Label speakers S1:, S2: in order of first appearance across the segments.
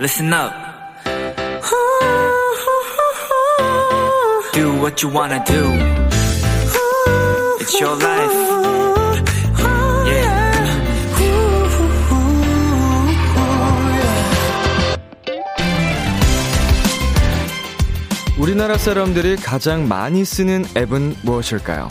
S1: listen up. Do what you wanna do. It's your life. Yeah.
S2: 우리나라 사람들이 가장 많이 쓰는 앱은 무엇일까요?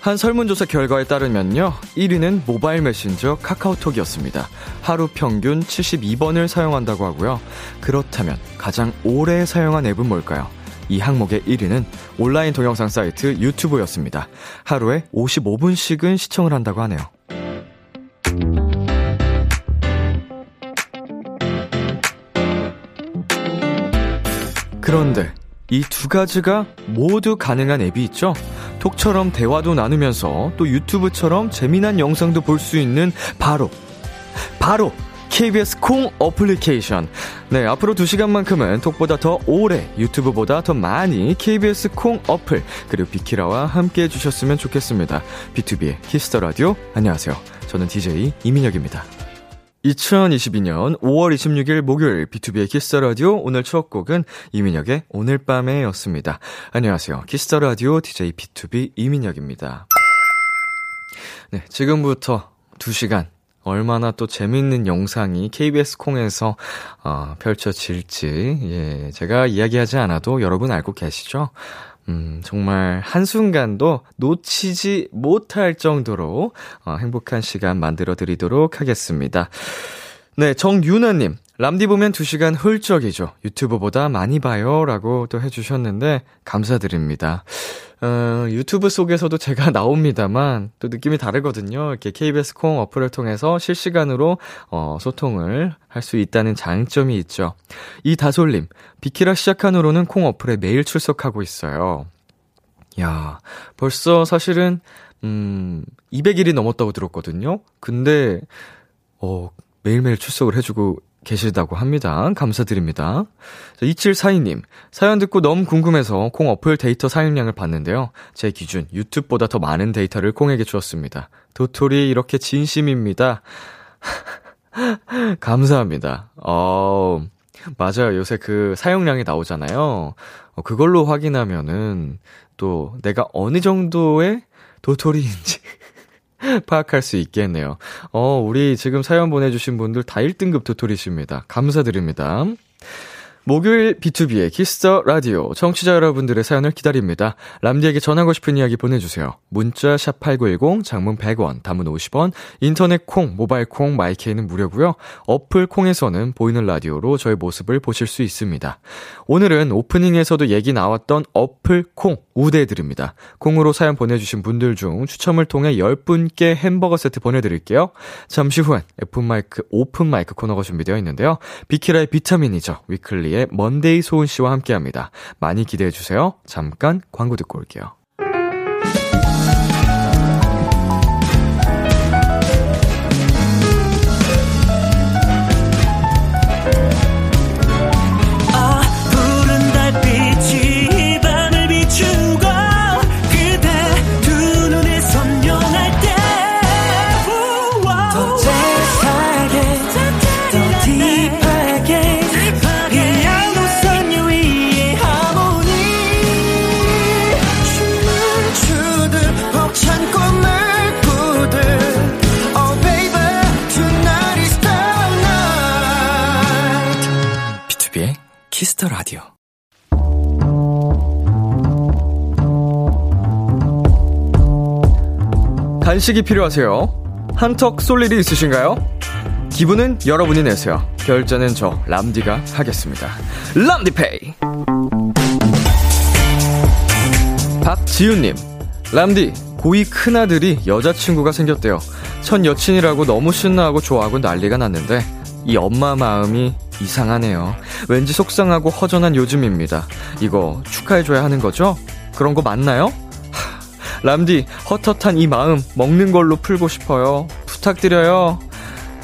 S2: 한 설문조사 결과에 따르면요. 1위는 모바일 메신저 카카오톡이었습니다. 하루 평균 72번을 사용한다고 하고요. 그렇다면 가장 오래 사용한 앱은 뭘까요? 이 항목의 1위는 온라인 동영상 사이트 유튜브였습니다. 하루에 55분씩은 시청을 한다고 하네요. 그런데 이 두 가지가 모두 가능한 앱이 있죠? 톡처럼 대화도 나누면서 또 유튜브처럼 재미난 영상도 볼 수 있는 바로, 바로 KBS 콩 어플리케이션. 네, 앞으로 2시간만큼은 톡보다 더 오래, 유튜브보다 더 많이 KBS 콩 어플, 그리고 비키라와 함께 해주셨으면 좋겠습니다. 비투비의 키스 더 라디오. 안녕하세요. 저는 DJ 이민혁입니다. 2022년 5월 26일 목요일 비투비의 키스 더 라디오 오늘 첫 곡은 이민혁의 오늘 밤에였습니다. 안녕하세요. 키스 더 라디오 DJ 비투비 이민혁입니다. 네, 지금부터 2시간 얼마나 또 재밌는 영상이 KBS 콩에서 어, 펼쳐질지 예, 제가 이야기하지 않아도 여러분 알고 계시죠? 음, 정말 한순간도 놓치지 못할 정도로 어, 행복한 시간 만들어 드리도록 하겠습니다. 네, 정유나님. 람디 보면 2시간 훌쩍이죠. 유튜브보다 많이 봐요. 라고 또 해주셨는데, 감사드립니다. 어, 유튜브 속에서도 제가 나옵니다만, 또 느낌이 다르거든요. 이렇게 KBS 콩 어플을 통해서 실시간으로, 어, 소통을 할 수 있다는 장점이 있죠. 이 다솔님, 비키라 시작한 후로는 콩 어플에 매일 출석하고 있어요. 야, 벌써 사실은, 음, 200일이 넘었다고 들었거든요. 근데, 어, 매일매일 출석을 해주고 계시다고 합니다. 감사드립니다. 2742님, 사연 듣고 너무 궁금해서 콩 어플 데이터 사용량을 봤는데요. 제 기준, 유튜브보다 더 많은 데이터를 콩에게 주었습니다. 도토리 이렇게 진심입니다. 감사합니다. 어, 맞아요. 요새 그 사용량이 나오잖아요. 어, 그걸로 확인하면은 또 내가 어느 정도의 도토리인지 파악할 수 있겠네요. 어, 우리 지금 사연 보내주신 분들 다 1등급 도토리십니다. 감사드립니다. 목요일 비투비의 키스 더 라디오 청취자 여러분들의 사연을 기다립니다. 람디에게 전하고 싶은 이야기 보내주세요. 문자 샵 #8910 장문 100원, 단문 50원, 인터넷 콩, 모바일 콩, 마이케이는 무료고요. 어플 콩에서는 보이는 라디오로 저의 모습을 보실 수 있습니다. 오늘은 오프닝에서도 얘기 나왔던 어플 콩 우대해드립니다. 콩으로 사연 보내주신 분들 중 추첨을 통해 10분께 햄버거 세트 보내드릴게요. 잠시 후엔 F마이크 오픈 마이크 코너가 준비되어 있는데요. 비키라의 비타민이죠. 위클리의 먼데이 소은 씨와 함께 합니다. 많이 기대해 주세요. 잠깐 광고 듣고 올게요. 키스 더 라디오. 간식이 필요하세요? 한턱 쏠 일이 있으신가요? 기분은 여러분이 내세요. 결제는 저 람디가 하겠습니다. 람디페이. 박지윤님, 람디 고2 큰아들이 여자친구가 생겼대요. 첫 여친이라고 너무 신나하고 좋아하고 난리가 났는데 이 엄마 마음이 이상하네요. 왠지 속상하고 허전한 요즘입니다. 이거 축하해줘야 하는 거죠? 그런 거 맞나요? 하, 람디 헛헛한 이 마음 먹는 걸로 풀고 싶어요. 부탁드려요.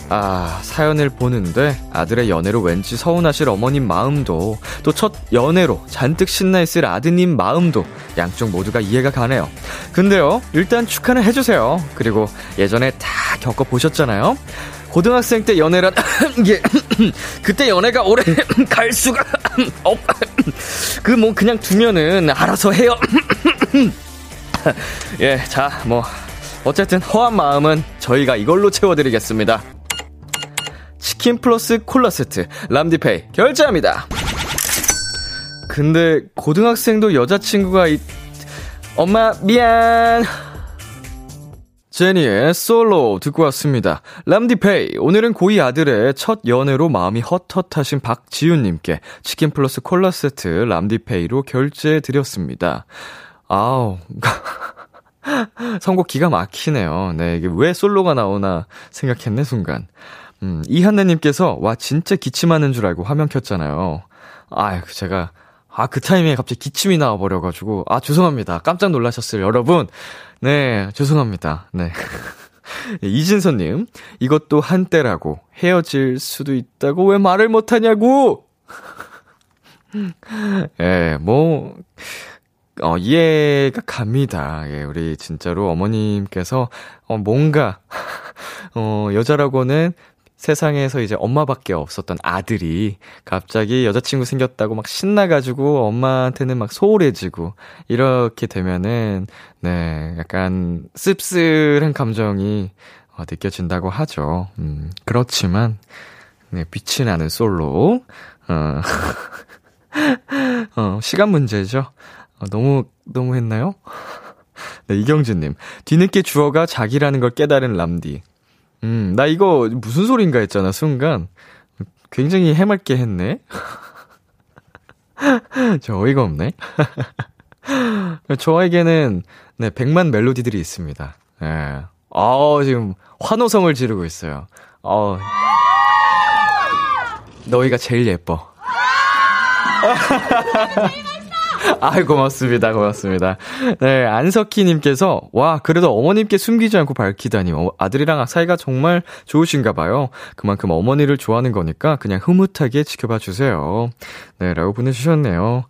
S2: 아, 사연을 보는데 아들의 연애로 왠지 서운하실 어머님 마음도 또 첫 연애로 잔뜩 신나 있을 아드님 마음도 양쪽 모두가 이해가 가네요. 근데요, 일단 축하는 해주세요. 그리고 예전에 다 겪어보셨잖아요. 고등학생 때 연애란 게 그때 연애가 오래 갈 수가 없. 그 뭐 그냥 두면은 알아서 해요. 예, 자, 뭐 어쨌든 허한 마음은 저희가 이걸로 채워드리겠습니다. 치킨 플러스 콜라 세트 람디페이 결제합니다. 근데 고등학생도 여자친구가 있... 엄마 미안. 제니의 솔로 듣고 왔습니다. 람디페이. 오늘은 고2 아들의 첫 연애로 마음이 헛헛하신 박지윤님께 치킨 플러스 콜라 세트 람디페이로 결제해 드렸습니다. 아우. 선곡 기가 막히네요. 네, 이게 왜 솔로가 나오나 생각했네, 순간. 음, 이한나님께서, 와, 진짜 기침하는 줄 알고 화면 켰잖아요. 아유, 제가, 아, 그 타이밍에 갑자기 기침이 나와버려가지고, 아, 죄송합니다. 깜짝 놀라셨어요, 여러분. 네, 죄송합니다. 네. 이진선님, 이것도 한때라고 헤어질 수도 있다고 왜 말을 못하냐고! 예, 네, 뭐, 어, 이해가 갑니다. 예, 우리 진짜로 어머님께서, 어, 뭔가, 어, 여자라고는 세상에서 이제 엄마밖에 없었던 아들이 갑자기 여자친구 생겼다고 막 신나가지고 엄마한테는 막 소홀해지고 이렇게 되면은 네 약간 씁쓸한 감정이 어, 느껴진다고 하죠. 음, 그렇지만 네 빛이 나는 솔로 어, 어 시간 문제죠. 어, 너무 너무 했나요? 네 이경준님 뒤늦게 주어가 자기라는 걸 깨달은 람디 음, 나 이거 무슨 소린가 했잖아, 순간. 굉장히 해맑게 했네. 저 어이가 없네. 저에게는, 네, 100만 멜로디들이 있습니다. 예. 네. 아 지금 환호성을 지르고 있어요. 어. 너희가 제일 예뻐. 아, 고맙습니다. 고맙습니다. 네, 안석희님께서, 와, 그래도 어머님께 숨기지 않고 밝히다니, 어, 아들이랑 사이가 정말 좋으신가 봐요. 그만큼 어머니를 좋아하는 거니까 그냥 흐뭇하게 지켜봐 주세요. 네, 라고 보내주셨네요.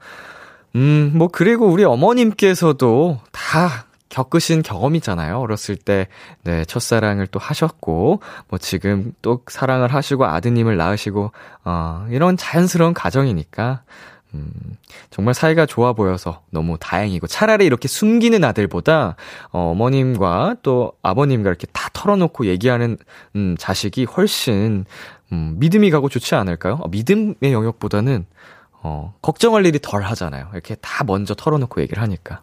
S2: 음, 뭐, 그리고 우리 어머님께서도 다 겪으신 경험이잖아요. 어렸을 때, 네, 첫사랑을 또 하셨고, 뭐 지금 또 사랑을 하시고 아드님을 낳으시고, 어, 이런 자연스러운 가정이니까, 음, 정말 사이가 좋아 보여서 너무 다행이고 차라리 이렇게 숨기는 아들보다 어, 어머님과 또 아버님과 이렇게 다 털어놓고 얘기하는 음, 자식이 훨씬 음, 믿음이 가고 좋지 않을까요? 어, 믿음의 영역보다는 어, 걱정할 일이 덜 하잖아요. 이렇게 다 먼저 털어놓고 얘기를 하니까.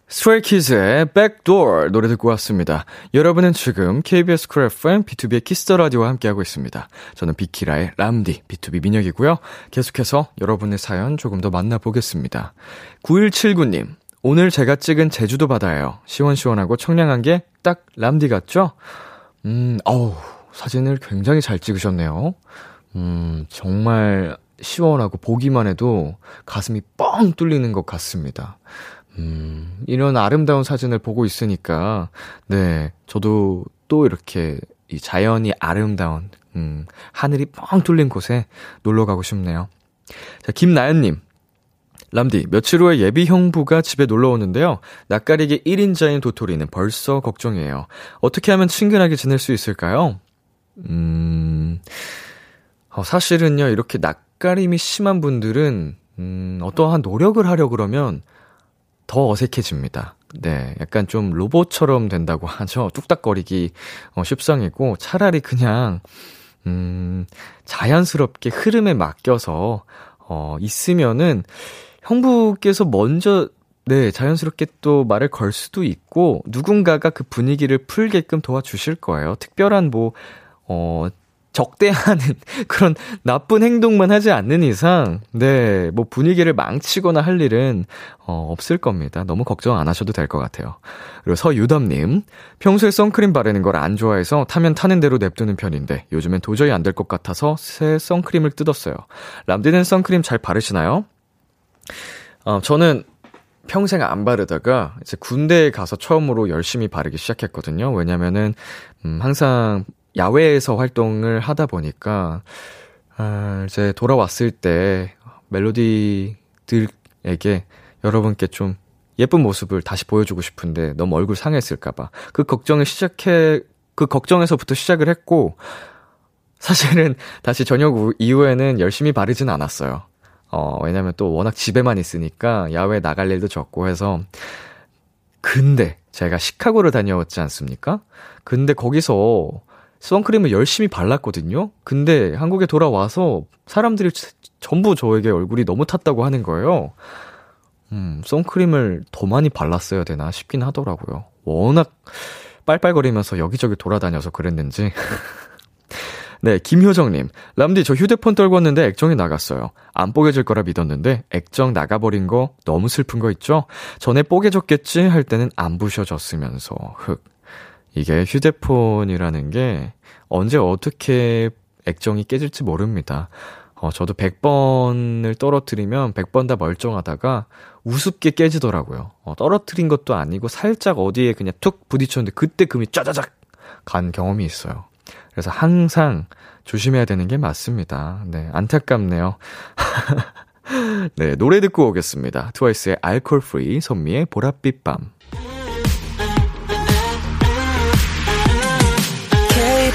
S2: 스트레이키즈의 Backdoor 노래 듣고 왔습니다. 여러분은 지금 KBS 쿨 FM 비투비의 키스 더 라디오와 함께하고 있습니다. 저는 비키라의 람디 B2B 민혁이고요. 계속해서 여러분의 사연 조금 더 만나보겠습니다. 9179님, 오늘 제가 찍은 제주도 바다예요. 시원시원하고 청량한 게 딱 람디 같죠? 음, 어우, 사진을 굉장히 잘 찍으셨네요. 음, 정말 시원하고 보기만 해도 가슴이 뻥 뚫리는 것 같습니다. 음, 이런 아름다운 사진을 보고 있으니까, 네, 저도 또 이렇게 이 자연이 아름다운, 음, 하늘이 뻥 뚫린 곳에 놀러 가고 싶네요. 자, 김나연님. 람디, 며칠 후에 예비 형부가 집에 놀러 오는데요. 낯가리게 1인자인 도토리는 벌써 걱정이에요. 어떻게 하면 친근하게 지낼 수 있을까요? 음, 어, 사실은요, 이렇게 낯가림이 심한 분들은, 음, 어떠한 노력을 하려 그러면 더 어색해집니다. 네, 약간 좀 로봇처럼 된다고 하죠. 뚝딱거리기 어, 쉽상이고 차라리 그냥 음, 자연스럽게 흐름에 맡겨서 어, 있으면은 형부께서 먼저 네, 자연스럽게 또 말을 걸 수도 있고 누군가가 그 분위기를 풀게끔 도와주실 거예요. 특별한 뭐 어, 적대하는 그런 나쁜 행동만 하지 않는 이상, 네, 뭐 분위기를 망치거나 할 일은, 어, 없을 겁니다. 너무 걱정 안 하셔도 될 것 같아요. 그리고 서유담님, 평소에 선크림 바르는 걸 안 좋아해서 타면 타는 대로 냅두는 편인데, 요즘엔 도저히 안 될 것 같아서 새 선크림을 뜯었어요. 람디는 선크림 잘 바르시나요? 어, 저는 평생 안 바르다가 이제 군대에 가서 처음으로 열심히 바르기 시작했거든요. 왜냐면은, 음, 항상 야외에서 활동을 하다 보니까, 아, 이제 돌아왔을 때 멜로디들에게 여러분께 좀 예쁜 모습을 다시 보여주고 싶은데 너무 얼굴 상했을까봐. 그 걱정을 시작해, 그 걱정에서부터 시작을 했고, 사실은 다시 저녁 이후에는 열심히 바르진 않았어요. 어, 왜냐면 또 워낙 집에만 있으니까 야외 나갈 일도 적고 해서. 근데 제가 시카고를 다녀왔지 않습니까? 근데 거기서 선크림을 열심히 발랐거든요? 근데 한국에 돌아와서 사람들이 전부 저에게 얼굴이 너무 탔다고 하는 거예요. 음, 선크림을 더 많이 발랐어야 되나 싶긴 하더라고요. 워낙 빨빨거리면서 여기저기 돌아다녀서 그랬는지. 네, 김효정님. 람디, 저 휴대폰 떨궜는데 액정이 나갔어요. 안 뽀개질 거라 믿었는데, 액정 나가버린 거 너무 슬픈 거 있죠? 전에 뽀개졌겠지? 할 때는 안 부셔졌으면서, 흑. 이게 휴대폰이라는 게 언제 어떻게 액정이 깨질지 모릅니다. 어, 저도 100번을 떨어뜨리면 100번 다 멀쩡하다가 우습게 깨지더라고요. 어, 떨어뜨린 것도 아니고 살짝 어디에 그냥 툭 부딪혔는데 그때 금이 짜자작 간 경험이 있어요. 그래서 항상 조심해야 되는 게 맞습니다. 네, 안타깝네요. 네, 노래 듣고 오겠습니다. 트와이스의 Alcohol-Free, 선미의 보랏빛 밤.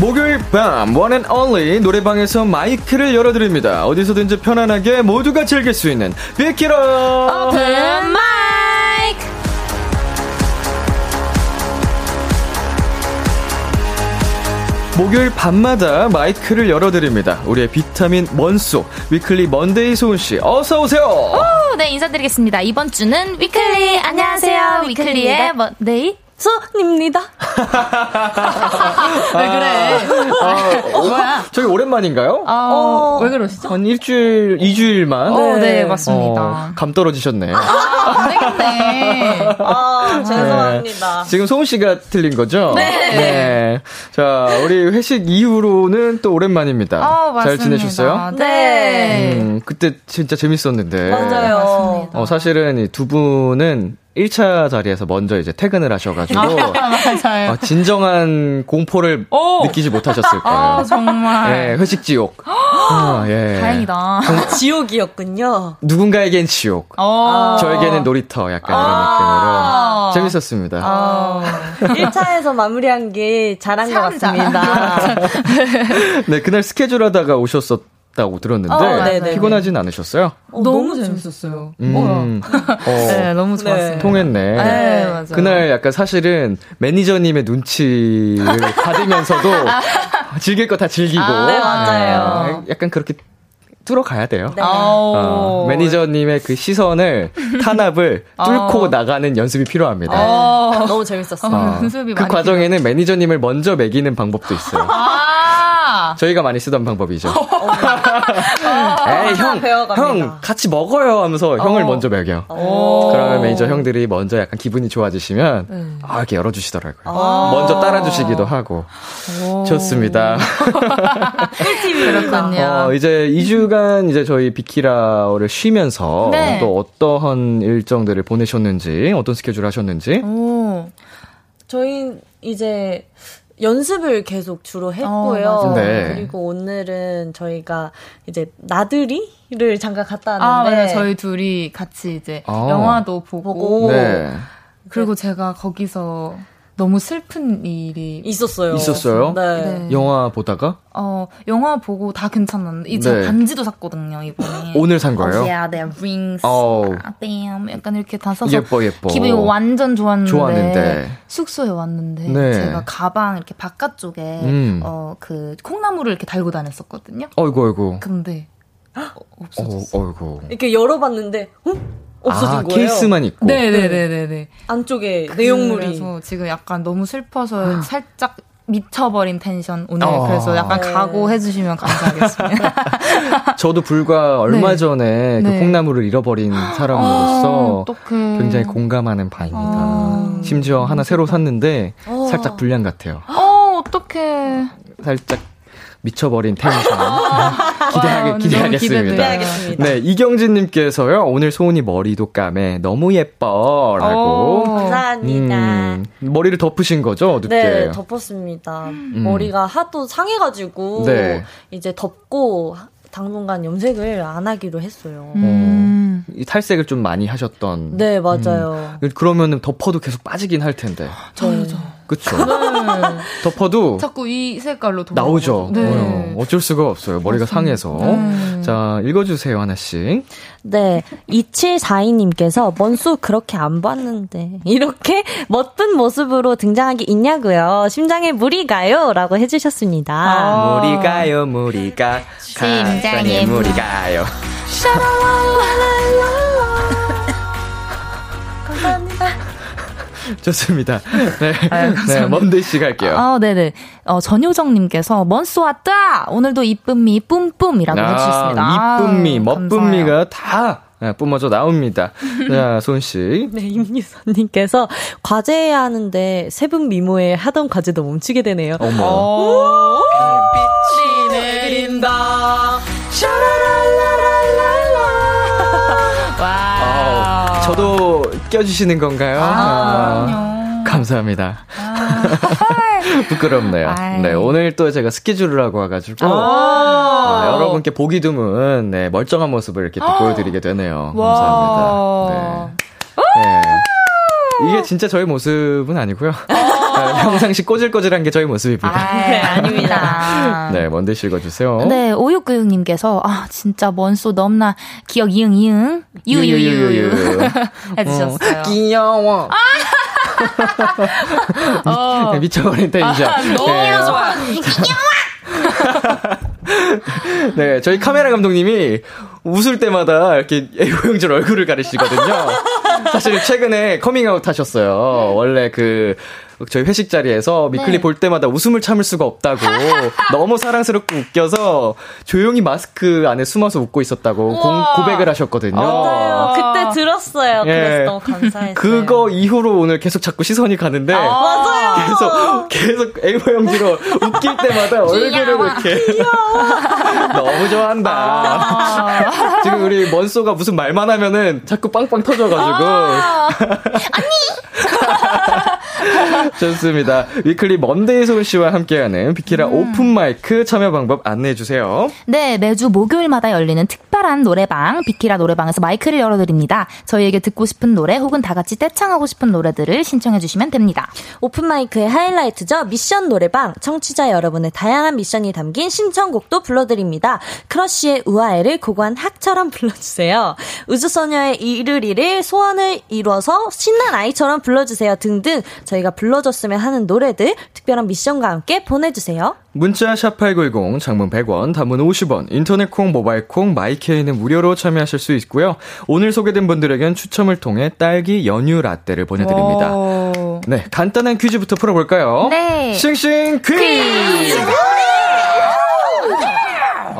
S2: 목요일 밤 one and only 노래방에서 마이크를 열어드립니다. 어디서든지 편안하게 모두가 즐길 수 있는 비키라
S3: 오픈 마이크
S2: 목요일 밤마다 마이크를 열어드립니다. 우리의 비타민 원소 위클리 먼데이 소은 씨 어서 오세요.
S3: 오, 네 인사드리겠습니다. 이번 주는 위클리 안녕하세요 위클리의 먼데이 소은입니다. 왜 그래?
S2: 아, 뭐야? 저희 오랜만인가요?
S3: 어, 왜 그러시죠?
S2: 한 일주일, 이주일만.
S3: 어, 네, 맞습니다.
S2: 어, 감 떨어지셨네.
S3: 아, 안 되겠네.
S4: 아, 죄송합니다.
S2: 네. 지금 소은 씨가 틀린 거죠?
S3: 네.
S2: 네. 자, 우리 회식 이후로는 또 오랜만입니다.
S3: 어, 맞습니다.
S2: 잘 지내셨어요?
S3: 네.
S2: 음, 그때 진짜 재밌었는데.
S4: 맞아요.
S3: 맞습니다.
S2: 어, 사실은 이 두 분은 1차 자리에서 먼저 이제 퇴근을 하셔가지고.
S3: 맞아요.
S2: 어, 진정한 공포를
S3: 오!
S2: 느끼지 못하셨을 거예요.
S3: 아, 정말.
S2: 예, 회식 지옥. 아, 예.
S3: 다행이다.
S4: 지옥이었군요.
S2: 누군가에겐 지옥.
S3: 어.
S2: 저에게는 놀이터 약간
S3: 아.
S2: 이런 느낌으로 재밌었습니다.
S3: 어.
S4: 1차에서 마무리한 게 잘한
S3: 것참
S4: 같습니다.
S2: 네, 그날 스케줄 하다가 오셨었 다고 들었는데
S3: 어, 네네.
S2: 피곤하진 않으셨어요?
S4: 어,
S3: 너무 재밌었어요.
S2: 음, 어,
S3: 네, 너무 좋았습니다.
S2: 통했네.
S3: 네, 맞아요.
S2: 그날 약간 사실은 매니저님의 눈치를 받으면서도 즐길 거 다 즐기고.
S3: 아,
S4: 네, 맞아요.
S2: 네, 약간 그렇게 뚫어가야 돼요.
S4: 네.
S2: 어,
S3: 어,
S2: 매니저님의 그 시선을 탄압을 뚫고
S3: 어.
S2: 나가는 연습이 필요합니다.
S3: 어.
S4: 너무 재밌었어요.
S2: 어,
S3: 연습이
S2: 그 과정에는 매니저님을 먼저 매기는 방법도 있어요.
S3: 아!
S2: 저희가 많이 쓰던 방법이죠.
S3: 아,
S2: 에이, 형. 형, 같이 먹어요 하면서 형을 먼저 먹여.
S3: 오.
S2: 그러면 매니저 형들이 먼저 약간 기분이 좋아지시면, 아, 이렇게 열어주시더라고요.
S3: 아.
S2: 먼저 따라주시기도 하고.
S3: 오.
S2: 좋습니다.
S3: 그렇군요.
S2: 어, 이제 2주 간 이제 저희 비키라를 쉬면서
S3: 네.
S2: 또 어떠한 일정들을 보내셨는지, 어떤 스케줄 하셨는지.
S3: 오.
S4: 저희 이제 연습을 계속 주로 했고요.
S3: 맞아요.
S2: 네.
S4: 그리고 오늘은 저희가 이제 나들이를 잠깐 갔다
S3: 아,
S4: 왔는데
S3: 맞아요. 저희 둘이 같이 이제
S2: 아.
S3: 영화도 보고,
S4: 보고.
S2: 네.
S3: 그리고 제가 거기서 너무 슬픈 일이
S4: 있었어요.
S2: 있었어요?
S4: 네.
S3: 네.
S2: 영화 보다가
S3: 어 영화 보고 다 괜찮았는데 이제
S2: 네.
S3: 반지도 샀거든요 이번에
S2: 오늘 산 거예요?
S3: 어, yeah, the rings,
S2: 어우.
S3: 아, damn 약간 이렇게 다 써서
S2: 예뻐, 예뻐.
S3: 기분이 완전 좋았는데,
S2: 좋았는데.
S3: 숙소에 왔는데
S2: 네.
S3: 제가 가방 이렇게 바깥쪽에
S2: 음.
S3: 어그 콩나물을 이렇게 달고 다녔었거든요.
S2: 어이구, 어이구.
S3: 근데 어,
S2: 어,
S3: 없어졌어.
S2: 어이구.
S4: 이렇게 열어봤는데, 어? 없어진
S2: 아,
S4: 거예요.
S2: 케이스만 있고.
S3: 네네네네네.
S4: 안쪽에 내용물이.
S3: 그래서 지금 약간 너무 슬퍼서 살짝 미쳐버린 텐션 오늘
S2: 어.
S3: 그래서 약간
S4: 네.
S3: 각오해 주시면 감사하겠습니다.
S2: 저도 불과 얼마
S3: 네.
S2: 전에 그
S3: 네.
S2: 콩나물을 잃어버린 사람으로서
S3: 어, 어떡해.
S2: 굉장히 공감하는 바입니다.
S3: 아.
S2: 심지어 하나 새로 샀는데
S4: 어.
S2: 살짝 불량 같아요.
S3: 어 어떡해.
S2: 살짝 미쳐버린 텐션.
S3: 와,
S2: 기대하게,
S3: 오늘
S2: 기대하겠습니다. 네, 이경진님께서요, 오늘 소은이 머리도 까매. 너무 예뻐. 라고.
S3: 오.
S4: 감사합니다.
S2: 음, 머리를 덮으신 거죠, 늦게?
S4: 네, 덮었습니다. 머리가 하도 상해가지고
S2: 네.
S4: 이제 덮고 당분간 염색을 안 하기로 했어요.
S3: 음.
S2: 이 탈색을 좀 많이 하셨던.
S4: 네, 맞아요.
S2: 그러면은 덮어도 계속 빠지긴 할 텐데.
S4: 네.
S2: 그쵸?
S3: 네.
S2: 덮어도
S3: 자꾸 이 색깔로.
S2: 나오죠.
S3: 네.
S2: 어, 어쩔 수가 없어요. 머리가 상해서.
S3: 네.
S2: 자, 읽어주세요, 하나씩.
S4: 네, 2742님께서 먼수 그렇게 안 봤는데 이렇게 멋진 모습으로 등장하기 있냐고요. 심장에 물이 가요. 라고 해주셨습니다.
S3: 아.
S2: 물이 가요, 물이 가. 심장에 물이
S3: 물.
S2: 가요. 좋습니다. 네. 네, 먼데이 씨 갈게요.
S3: 아, 네네. 어, 전효정님께서, 먼스 왔다! 오늘도 이쁨미 뿜뿜이라고 해주셨습니다.
S2: 아, 이쁨미,
S3: 아유,
S2: 멋쁨미가 다 네, 뿜어져 나옵니다. 자, 소은 씨.
S4: 네, 임유선님께서 과제해야 하는데 세분 미모에 하던 과제도 멈추게 되네요.
S2: 어머.
S3: 어,
S4: 빛이 내린다.
S2: 저도 껴주시는 건가요?
S3: 아, 그럼요.
S2: 감사합니다.
S3: 아,
S2: 부끄럽네요.
S3: 아이.
S2: 네, 오늘 또 제가 스케줄을 하고 와가지고.
S3: 아.
S2: 아, 여러분께 보기 드문 네, 멀쩡한 모습을 이렇게 또 보여드리게 되네요.
S3: 와.
S2: 감사합니다. 네. 네. 이게 진짜 저희 모습은 아니고요. 네, 평상시 꼬질꼬질한 게 저희 모습입니다.
S3: 아이, 아닙니다.
S2: 네, 먼데 씨 읽어주세요.
S3: 네, 5696님께서, 아, 진짜 먼소 넘나, 기역 이응, 이응, 유유유유. 해주셨어요.
S2: 귀여워.
S3: 어.
S2: 네, 미쳐버린 텐션.
S3: 너무
S2: 네.
S3: 좋아요.
S2: 네, 저희 카메라 감독님이 웃을 때마다 이렇게 용지로 얼굴을 가리시거든요. 사실 최근에 커밍아웃 하셨어요. 원래 그 저희 회식 자리에서 위클리
S3: 네.
S2: 볼 때마다 웃음을 참을 수가 없다고 너무 사랑스럽고 웃겨서 조용히 마스크 안에 숨어서 웃고 있었다고 공- 고백을 하셨거든요.
S4: 맞아요. 그때 들었어요.
S2: 예.
S4: 그래서 너무 감사했어요.
S2: 그거 이후로 오늘 계속 자꾸 시선이 가는데
S4: 맞아요.
S2: 계속 계속 A4 용지로 웃길 때마다 얼굴을 이렇게 너무 좋아한다.
S3: 아.
S2: 지금 우리 먼소가 무슨 말만 하면은 자꾸 빵빵 터져가지고 좋습니다. 위클리 먼데이 소은 씨와 함께하는 비키라
S3: 음.
S2: 오픈 마이크 참여 방법 안내해 주세요.
S3: 네, 매주 목요일마다 열리는 특별한 노래방, 비키라 노래방에서 마이크를 열어 드립니다. 저희에게 듣고 싶은 노래 혹은 다 같이 떼창하고 싶은 노래들을 신청해 주시면 됩니다.
S4: 오픈 마이크의 하이라이트죠. 미션 노래방. 청취자 여러분의 다양한 미션이 담긴 신청곡도 불러드립니다. 크러쉬의 우아해를 고고한 학처럼 불러주세요. 우주소녀의 이루리를 소원을 이뤄서 신난 아이처럼 불러주세요. 등등 저희가 불러줬으면 하는 노래들 특별한 미션과 함께 보내주세요.
S2: 문자 샵8910 장문 100원, 단문 50원, 인터넷 콩, 모바일 콩, 마이케이는 무료로 참여하실 수 있고요. 오늘 소개된 분들에겐 추첨을 통해 딸기 연유 라떼를 보내드립니다.
S3: 오.
S2: 네, 간단한 퀴즈부터 풀어볼까요?
S3: 네.
S2: 싱싱 퀴즈!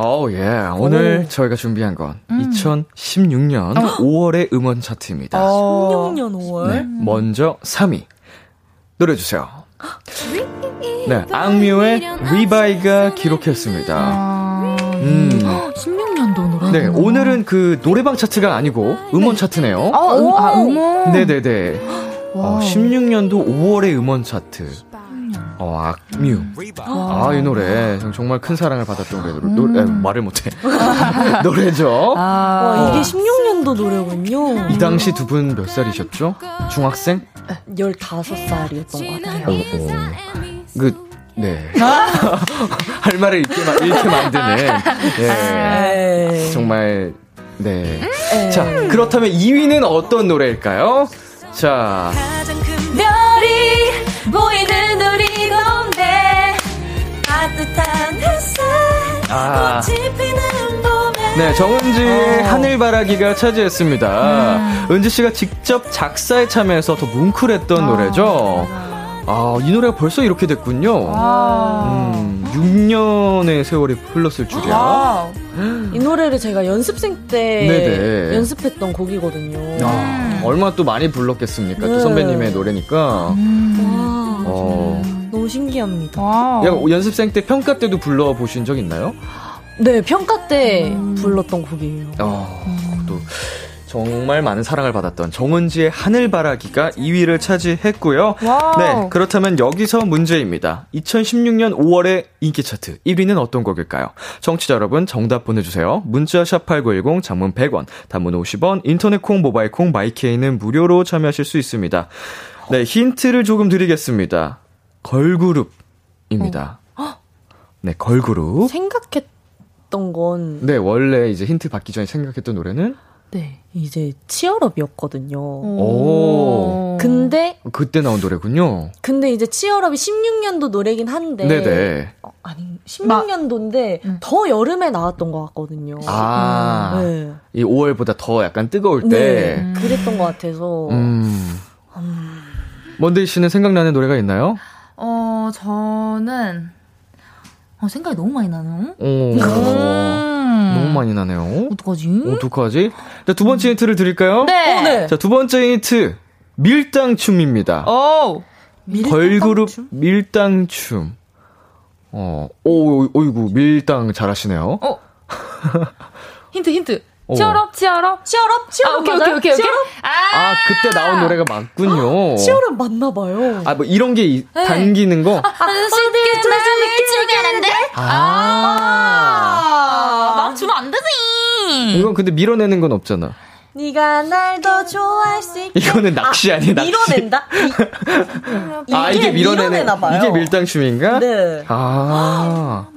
S2: 오, 예. 오늘 저희가 준비한 건 2016년 5월의 음원 차트입니다.
S3: 어.
S4: 16년 5월.
S2: 네, 먼저 3위. 노래 주세요. 네, 악뮤의 리바이가 기록했습니다.
S3: 아,
S2: 음.
S3: 16년도 노래.
S2: 네, 오늘은 그 노래방 차트가 아니고 음원 차트네요.
S3: 아, 음, 아, 음원.
S2: 네네네. 어, 16년도 5월의 음원 차트. 어, 악뮤. 아, 이 노래 정말 큰 사랑을 받았던 노래. 노래 에, 말을 못해. 노래죠.
S3: 아,
S4: 와, 이게 16년도 노래군요.
S2: 이 당시 두 분 몇 살이셨죠? 중학생?
S4: 15살이었던 것 같아요.
S2: 오, 오. 그, 네. 할 말을 잃게, 마- 잃게 만드는. 예.
S4: 네.
S2: 정말, 네. 자, 그렇다면 2위는 어떤 노래일까요? 자, 아. 네, 정은지의 하늘바라기가 차지했습니다. 음. 은지 씨가 직접 작사에 참여해서 더 뭉클했던 아, 노래죠. 아, 이 노래가 벌써 이렇게 됐군요. 음, 6년의 세월이 흘렀을 줄이야. 와.
S4: 이 노래를 제가 연습생 때 네네. 연습했던 곡이거든요.
S2: 아, 얼마나 또 많이 불렀겠습니까? 네. 또 선배님의 노래니까. 음.
S4: 어. 너무 신기합니다.
S2: 야, 연습생 때 평가 때도 불러보신 적 있나요?
S4: 네, 평가 때 음. 불렀던 곡이에요.
S2: 어, 음. 또 정말 많은 사랑을 받았던 정은지의 하늘바라기가 2위를 차지했고요. 와우. 네, 그렇다면 여기서 문제입니다. 2016년 5월의 인기 차트 1위는 어떤 곡일까요? 청취자 여러분 정답 보내주세요. 문자 샵8910 장문 100원, 단문 50원, 인터넷 콩, 모바일 콩, 마이케이는 무료로 참여하실 수 있습니다. 네, 힌트를 조금 드리겠습니다. 걸그룹입니다. 어. 네, 걸그룹.
S4: 생각했던 건.
S2: 네, 원래 이제 힌트 받기 전에 생각했던 노래는?
S4: 네, 이제 치얼업이었거든요.
S2: 오.
S4: 근데
S2: 그때 나온 노래군요.
S4: 근데 이제 치얼업이 16년도 노래긴 한데
S2: 네네.
S4: 어, 아니 16년도인데 마, 음. 더 여름에 나왔던 것 같거든요.
S2: 아, 음. 네. 이 5월보다 더 약간 뜨거울 때.
S4: 네, 그랬던 것 같아서.
S2: 음. 음. 먼데이 씨는 생각나는 노래가 있나요?
S3: 어, 저는 어, 생각이 너무 많이 나네요.
S2: 오. 음. 너무 많이 나네요.
S3: 어떡하지?
S2: 어떡하지? 자, 두 번째 힌트를 드릴까요?
S3: 네.
S4: 어, 네.
S2: 자, 두 번째 힌트. 밀당춤입니다.
S3: 오.
S2: 걸그룹 밀당춤. 어, 오, 어이구, 밀당 잘하시네요.
S3: 어. 힌트, 힌트. 치얼업, 치얼업,
S4: 치얼업, 치얼업. 아,
S3: 오케이, 오케이, 오케이, 오케이.
S2: 아, 아, 그때 나온 노래가 맞군요.
S4: 치얼업 맞나봐요.
S2: 아, 뭐 이런 게 이, 네. 당기는 거? 아,
S3: 쉽게 마음을 주겠는데? 아. 아. 마음 주면 안 되지.
S2: 이건 근데 밀어내는 건 없잖아.
S4: 네가 날 더 좋아할 수 있게.
S2: 이거는 낚시 아, 아니 낚시.
S4: 밀어낸다?
S2: 아, 이게 밀어내는, 이게 밀당춤인가?
S4: 네.
S2: 아.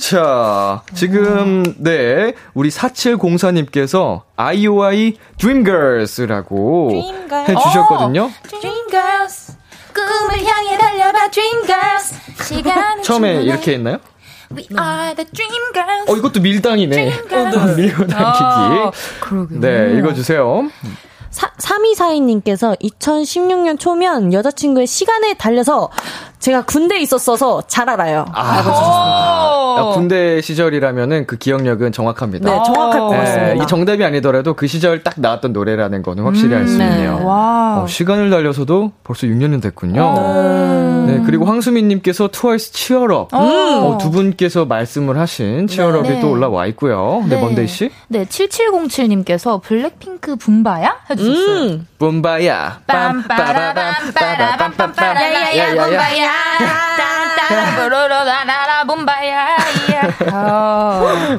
S2: 자, 지금, 네. 우리 4704님께서 IOI Dreamgirls라고 Dreamgirls. 해주셨거든요. 어,
S3: Dreamgirls. 꿈을 향해 달려봐, Dreamgirls. 시간
S2: 처음에 이렇게 했나요?
S3: We are the dream girls.
S2: 어, 이것도 밀당이네. 어, 네. 밀고 당기기. 아, 네, 읽어주세요.
S4: 사, 3242님께서 2016년 초면 여자친구의 시간에 달려서 제가 군대에 있었어서 잘 알아요. 아, 주셨습니다.
S2: 군대 시절이라면은 그 기억력은 정확합니다.
S4: 네, 정확할 것 네, 같습니다.
S2: 이 정답이 아니더라도 그 시절 딱 나왔던 노래라는 거는 확실히 음, 알수 네. 있네요. 어, 시간을 달려서도 벌써 6년은 됐군요. 네. 네, 그리고 황수민님께서 트와이스 Cheer Up. 어, 두 분께서 말씀을 하신 Cheer Up이 네. 또 올라와 있고요. 네, 먼데이 씨?
S3: 네, 7707님께서 블랙핑크 붐바야? 해주셨어요. 음.
S2: 붐바야.
S3: 빰빠라빰빠라빰빰빠라. 야야야, 붐바야. 따따라라라 봄바야.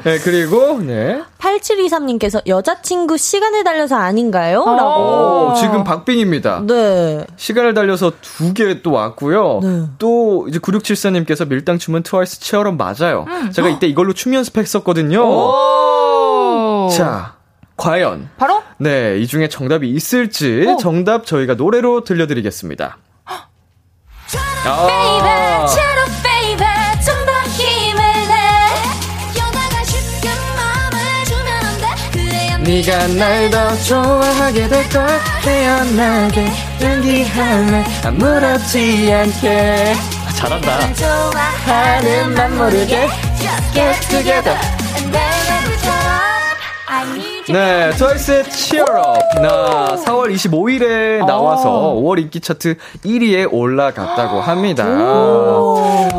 S2: 네, 그리고 네.
S4: 8723님께서 여자친구 시간을 달려서 아닌가요? 어. 라고.
S2: 오, 지금 박빙입니다.
S4: 네.
S2: 시간을 달려서 두 개 또 왔고요. 네. 또 이제 9674님께서 밀당춤은 트와이스 치어럼 맞아요. 음. 제가 이때 이걸로 춤 연습했었거든요. 자, 과연
S3: 바로
S2: 네, 이 중에 정답이 있을지 오. 정답 저희가 노래로 들려드리겠습니다.
S3: 아.
S2: 네가 날 더 좋아하게 될걸. 태어나게 연기할래. 아무렇지 않게. 아, 잘한다. 좋아하는 맘 모르게. Just get it together. 네, 트와이스의 CHEER UP. 나 4월 25일에 나와서 5월 인기 차트 1위에 올라갔다고 합니다.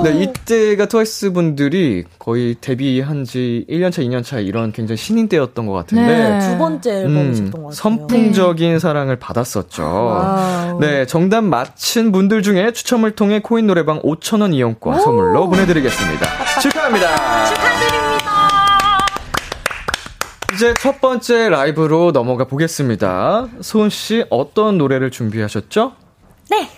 S2: 네, 이때가 트와이스 분들이 거의 데뷔한 지 1년차, 2년차 이런 굉장히 신인 때였던 것 같은데.
S4: 네, 두 번째 앨범이셨던 음, 것 같아요.
S2: 선풍적인 네. 사랑을 받았었죠. Wow. 네, 정답 맞힌 분들 중에 추첨을 통해 코인 노래방 5,000원 이용권 선물로 보내드리겠습니다. 축하합니다.
S3: 축하드립니다.
S2: 이제 첫 번째 라이브로 넘어가 보겠습니다. 소은 씨 어떤 노래를 준비하셨죠?
S4: 네.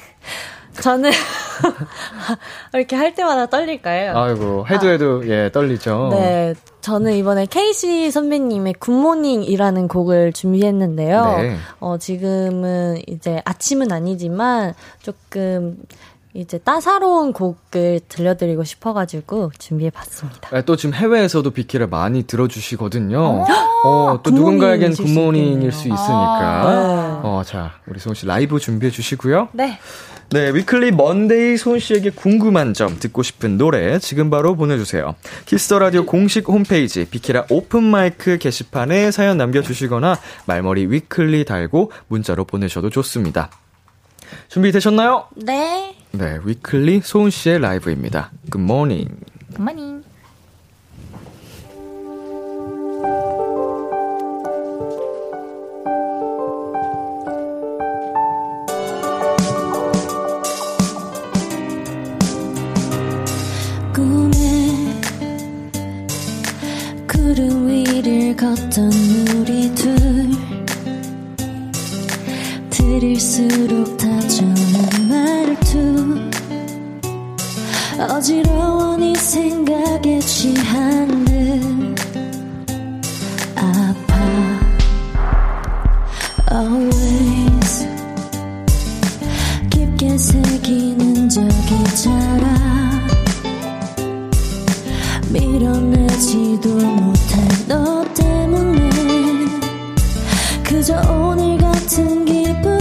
S4: 저는 이렇게 할 때마다 떨릴까요?
S2: 아이고 해도 해도 아. 예 떨리죠.
S4: 네, 저는 이번에 케이시 선배님의 굿모닝이라는 곡을 준비했는데요. 네. 어 지금은 이제 아침은 아니지만 조금
S5: 이제 따사로운 곡을 들려드리고 싶어가지고 준비해봤습니다.
S2: 네, 또 지금 해외에서도 비키를 많이 들어주시거든요.
S3: 어,
S2: 어, 또 누군가에겐 good morning일 수. 있으니까.
S5: 아,
S2: 어, 자, 우리 소은 씨 라이브 준비해 주시고요.
S5: 네.
S2: 네, 위클리 먼데이 소은 씨에게 궁금한 점, 듣고 싶은 노래 지금 바로 보내주세요. 키스 더 라디오 공식 홈페이지 비키라 오픈 마이크 게시판에 사연 남겨주시거나 말머리 위클리 달고 문자로 보내셔도 좋습니다. 준비되셨나요?
S5: 네.
S2: 네, 위클리 소은 씨의 라이브입니다. Good morning.
S3: 굿모닝.
S4: 꿈에 구름 위를 걷던 우리 둘 들을수록 다정한 말투 어지러워 네 생각에 취한 듯 아파. Always. 깊게 새기는 적이잖아 밀어내지도 못할 너 때문에. 그저 오늘 같은 기분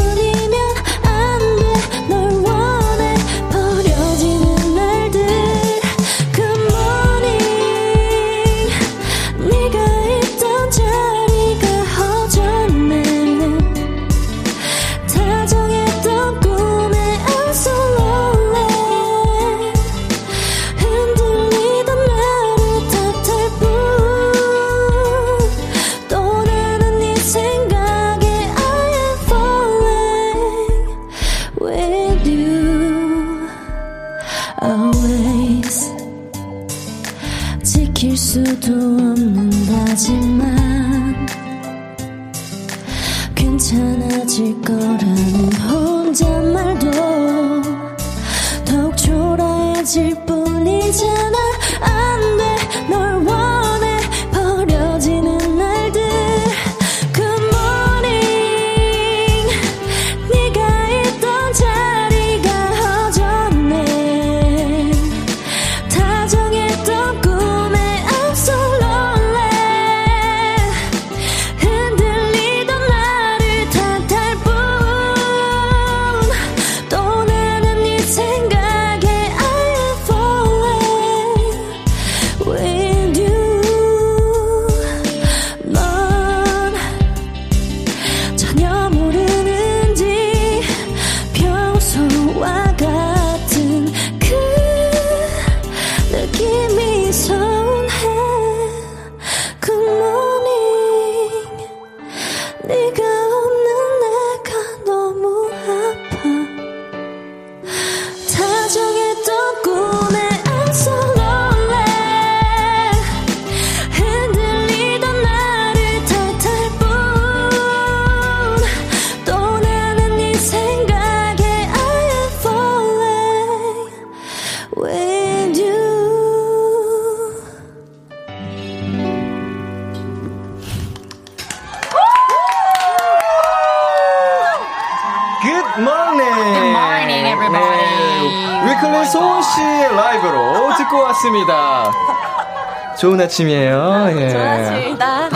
S2: 왔습니다. 좋은 아침이에요. 예.
S5: 좋았습니다.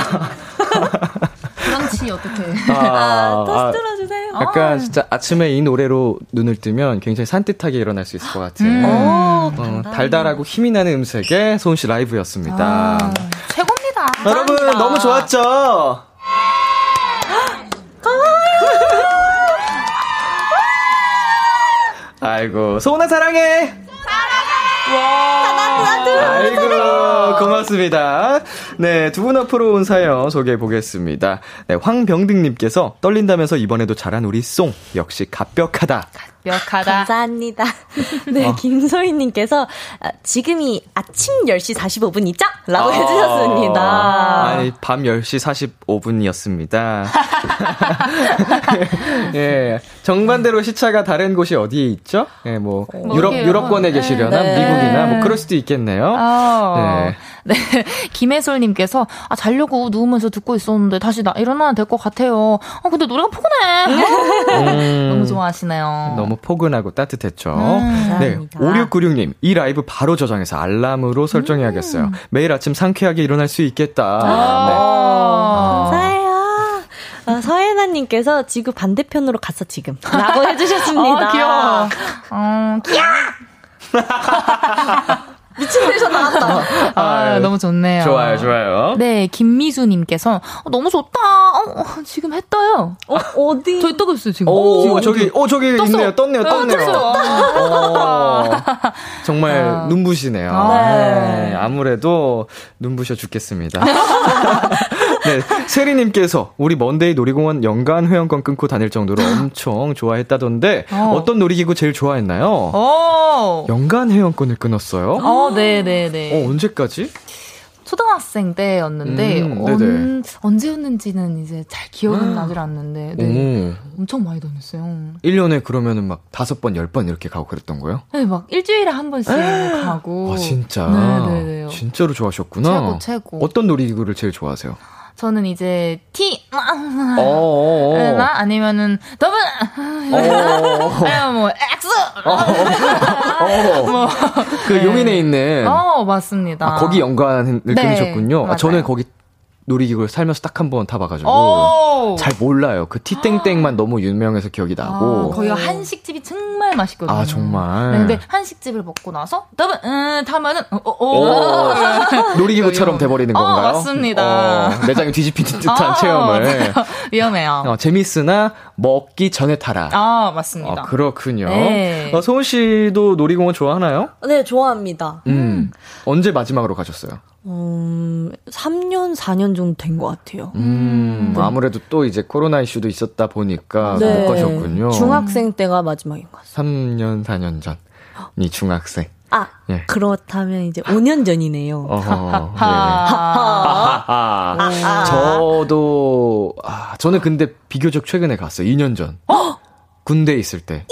S3: 브런치 어떻게?
S2: 아,
S5: 또
S2: 아,
S5: 들어주세요.
S2: 약간 진짜 아침에 이 노래로 눈을 뜨면 굉장히 산뜻하게 일어날 수 있을 것 같은
S5: 오,
S2: 어. 달달하고 힘이 나는 음색의 소은 씨 라이브였습니다.
S3: 아, 최고입니다.
S2: 여러분
S3: 감사합니다.
S2: 너무 좋았죠? 아이고 소은아 사랑해. 아이고 고맙습니다. 네, 두 분 앞으로 온 사연 소개해 보겠습니다. 네, 황병등님께서 떨린다면서 이번에도 잘한 우리 송 역시 갑벽하다.
S3: 완벽하다.
S5: 감사합니다. 네,
S2: 어.
S5: 김소희님께서 아, 지금이 아침 10시 45분이죠? 라고
S2: 아,
S5: 해주셨습니다.
S2: 아니, 밤 10시 45분이었습니다. 예. 정반대로 시차가 다른 곳이 어디에 있죠? 예, 뭐, 유럽,
S3: 어디예요?
S2: 유럽권에 계시려나?
S5: 네.
S2: 미국이나 뭐, 그럴 수도 있겠네요.
S3: 어.
S2: 네.
S3: 네. 김혜솔님께서, 아, 자려고 누우면서 듣고 있었는데 다시 나, 일어나야 될 것 같아요. 아, 근데 노래가 포근해. 음, 너무 좋아하시네요.
S2: 너무 포근하고 따뜻했죠. 음, 네. 5696님, 이 라이브 바로 저장해서 알람으로 설정해야겠어요. 음. 매일 아침 상쾌하게 일어날 수 있겠다. 아, 네.
S4: 감사해요. 아, 서혜나님께서 지구 반대편으로 갔어, 지금. 라고 해주셨습니다.
S3: 어, 귀여워. 어, 귀여워!
S4: 미친 듯이 나왔다.
S3: 아, 아, 너무 좋네요.
S2: 좋아요, 좋아요.
S3: 네, 김미수님께서 어, 너무 좋다. 어, 지금 했어요.
S4: 어, 어디?
S3: 저기 떠고 있어요, 지금.
S2: 오, 지금 저기, 어, 저기 떴어. 있네요. 떴네요, 네, 떴네요. 어, 정말 아. 눈부시네요. 아. 네, 아무래도 눈부셔 죽겠습니다. 네, 세리님께서 우리 먼데이 놀이공원 연간 회원권 끊고 다닐 정도로 엄청 좋아했다던데 어. 떤 놀이기구 제일 좋아했나요? 오. 연간 회원권을 끊었어요?
S3: 어, 네, 네, 네.
S2: 어, 언제까지?
S3: 초등학생 때였는데 음, 언, 언제였는지는 이제 잘 기억은 아. 나질 않는데 네. 엄청 많이 다녔어요.
S2: 1년에 그러면은 막 다섯 번, 열 번 이렇게 가고 그랬던 거예요?
S3: 네, 막 일주일에 한 번씩 가고.
S2: 아, 진짜? 네, 네, 네. 진짜로 좋아하셨구나.
S3: 최고, 최고.
S2: 어떤 놀이기구를 제일 좋아하세요?
S3: 저는 이제 T 나 어, 어, 어. 아니면은 더블 아니면 뭐 X
S2: 뭐그 네. 용인에 있는
S3: 어 맞습니다.
S2: 아, 거기 연관을 네, 끊으셨군요. 아, 저는 거기 놀이기구를 살면서 딱 한 번 타봐가지고 잘 몰라요. 그 티땡땡만 너무 유명해서 기억이 나고
S3: 아, 거기 한식집이 정말 맛있거든요.
S2: 아 정말. 네,
S3: 근데 한식집을 먹고 나서 더블 음 타면은 어, 어, 어.
S2: 놀이기구처럼 돼버리는 어, 건가요?
S3: 맞습니다.
S2: 어, 내장이 뒤집히는 듯한 아, 체험을.
S3: 위험해요.
S2: 어, 재밌으나 먹기 전에 타라.
S3: 아 맞습니다.
S2: 어, 그렇군요. 네. 어, 소은 씨도 놀이공원 좋아하나요?
S4: 네 좋아합니다.
S2: 음 언제 마지막으로 가셨어요?
S4: 음, 3년, 4년 정도 된 것 같아요.
S2: 음, 네. 아무래도 또 이제 코로나 이슈도 있었다 보니까 네. 못 가셨군요.
S4: 중학생 때가 마지막인 것 같아요.
S2: 3년, 4년 전. 이 중학생.
S4: 아, 예. 그렇다면 이제 5년 전이네요. 어허,
S2: 네. 저도, 아, 저는 근데 비교적 최근에 갔어요. 2년 전. 군대에 있을 때.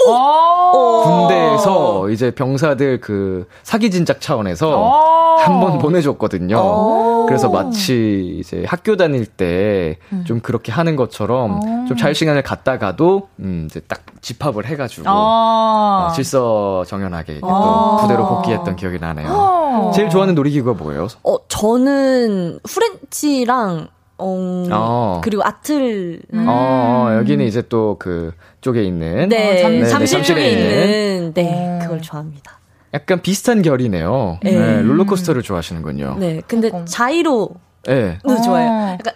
S2: 군대에서 이제 병사들 그 사기 진작 차원에서 한 번 보내줬거든요. 그래서 마치 이제 학교 다닐 때좀 음. 그렇게 하는 것처럼 좀 잘 시간을 갖다가도 음 이제 딱 집합을 해가지고 어, 질서 정연하게 또 부대로 복귀했던 기억이 나네요. 제일 좋아하는 놀이기구가 뭐예요?
S4: 어 저는 프렌치랑 어, 어. 그리고 아틀.
S2: 음. 어, 여기는 이제 또 그 쪽에 있는.
S4: 네, 어, 잠실, 잠실 쪽에 있는. 네, 어. 그걸 좋아합니다.
S2: 약간 비슷한 결이네요. 네. 네 롤러코스터를 좋아하시는군요.
S4: 네, 근데 자이로. 네. 도 좋아요. 약간,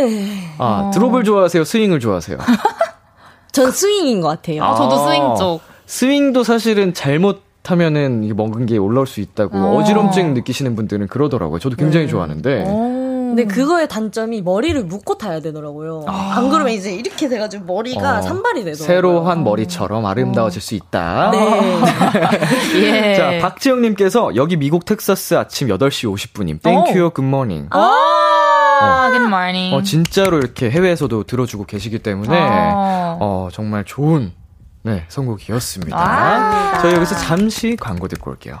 S4: 으,
S2: 에. 아, 드롭을 좋아하세요? 스윙을 좋아하세요?
S4: 전 스윙인 것 같아요.
S3: 아, 저도 스윙 쪽.
S2: 스윙도 사실은 잘못 하면은 먹은 게 올라올 수 있다고 어지럼증 느끼시는 분들은 그러더라고요. 저도 굉장히 네. 좋아하는데. 오.
S4: 근데 음. 그거의 단점이 머리를 묶고 타야 되더라고요. 아. 안 그러면 이제 이렇게 돼가지고 머리가 어. 산발이 되더라고요.
S2: 새로 한 머리처럼 아름다워질 수 있다.
S4: 네.
S2: 예. 자, 박지영님께서 여기 미국 텍사스 아침 8시 50분임. Thank you good morning.
S3: 아, good morning.
S2: 어, 진짜로 이렇게 해외에서도 들어주고 계시기 때문에, 아. 어, 정말 좋은, 네, 선곡이었습니다. 아, 저희 여기서 잠시 광고 듣고 올게요.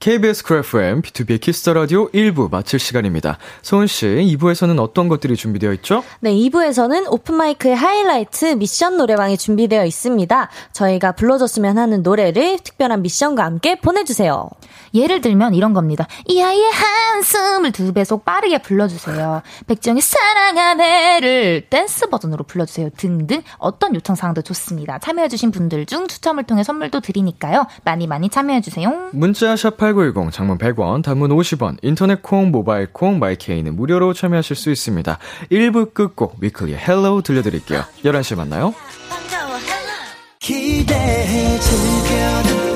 S2: KBS 쿨 FM, 비투비의 키스 더 라디오 1부 마칠 시간입니다. 소은 씨, 2부에서는 어떤 것들이 준비되어 있죠?
S4: 네, 2부에서는 오픈 마이크의 하이라이트 미션 노래방이 준비되어 있습니다. 저희가 불러줬으면 하는 노래를 특별한 미션과 함께 보내주세요.
S3: 예를 들면 이런 겁니다. 이하이의 한숨을 두 배속 빠르게 불러주세요. 백지영의 사랑 안 해를 댄스 버전으로 불러주세요. 등등 어떤 요청 사항도 좋습니다. 참여해주신 분들 중 추첨을 통해 선물도 드리니까요. 많이 많이 참여해주세요.
S2: 문자 샵8910 장문 100원 단문 50원 인터넷 콩 모바일 콩 마이케이는 무료로 참여하실 수 있습니다. 1부 끝곡 위클리의 Hello 들려드릴게요. 11시에 만나요. 기대해 즐겨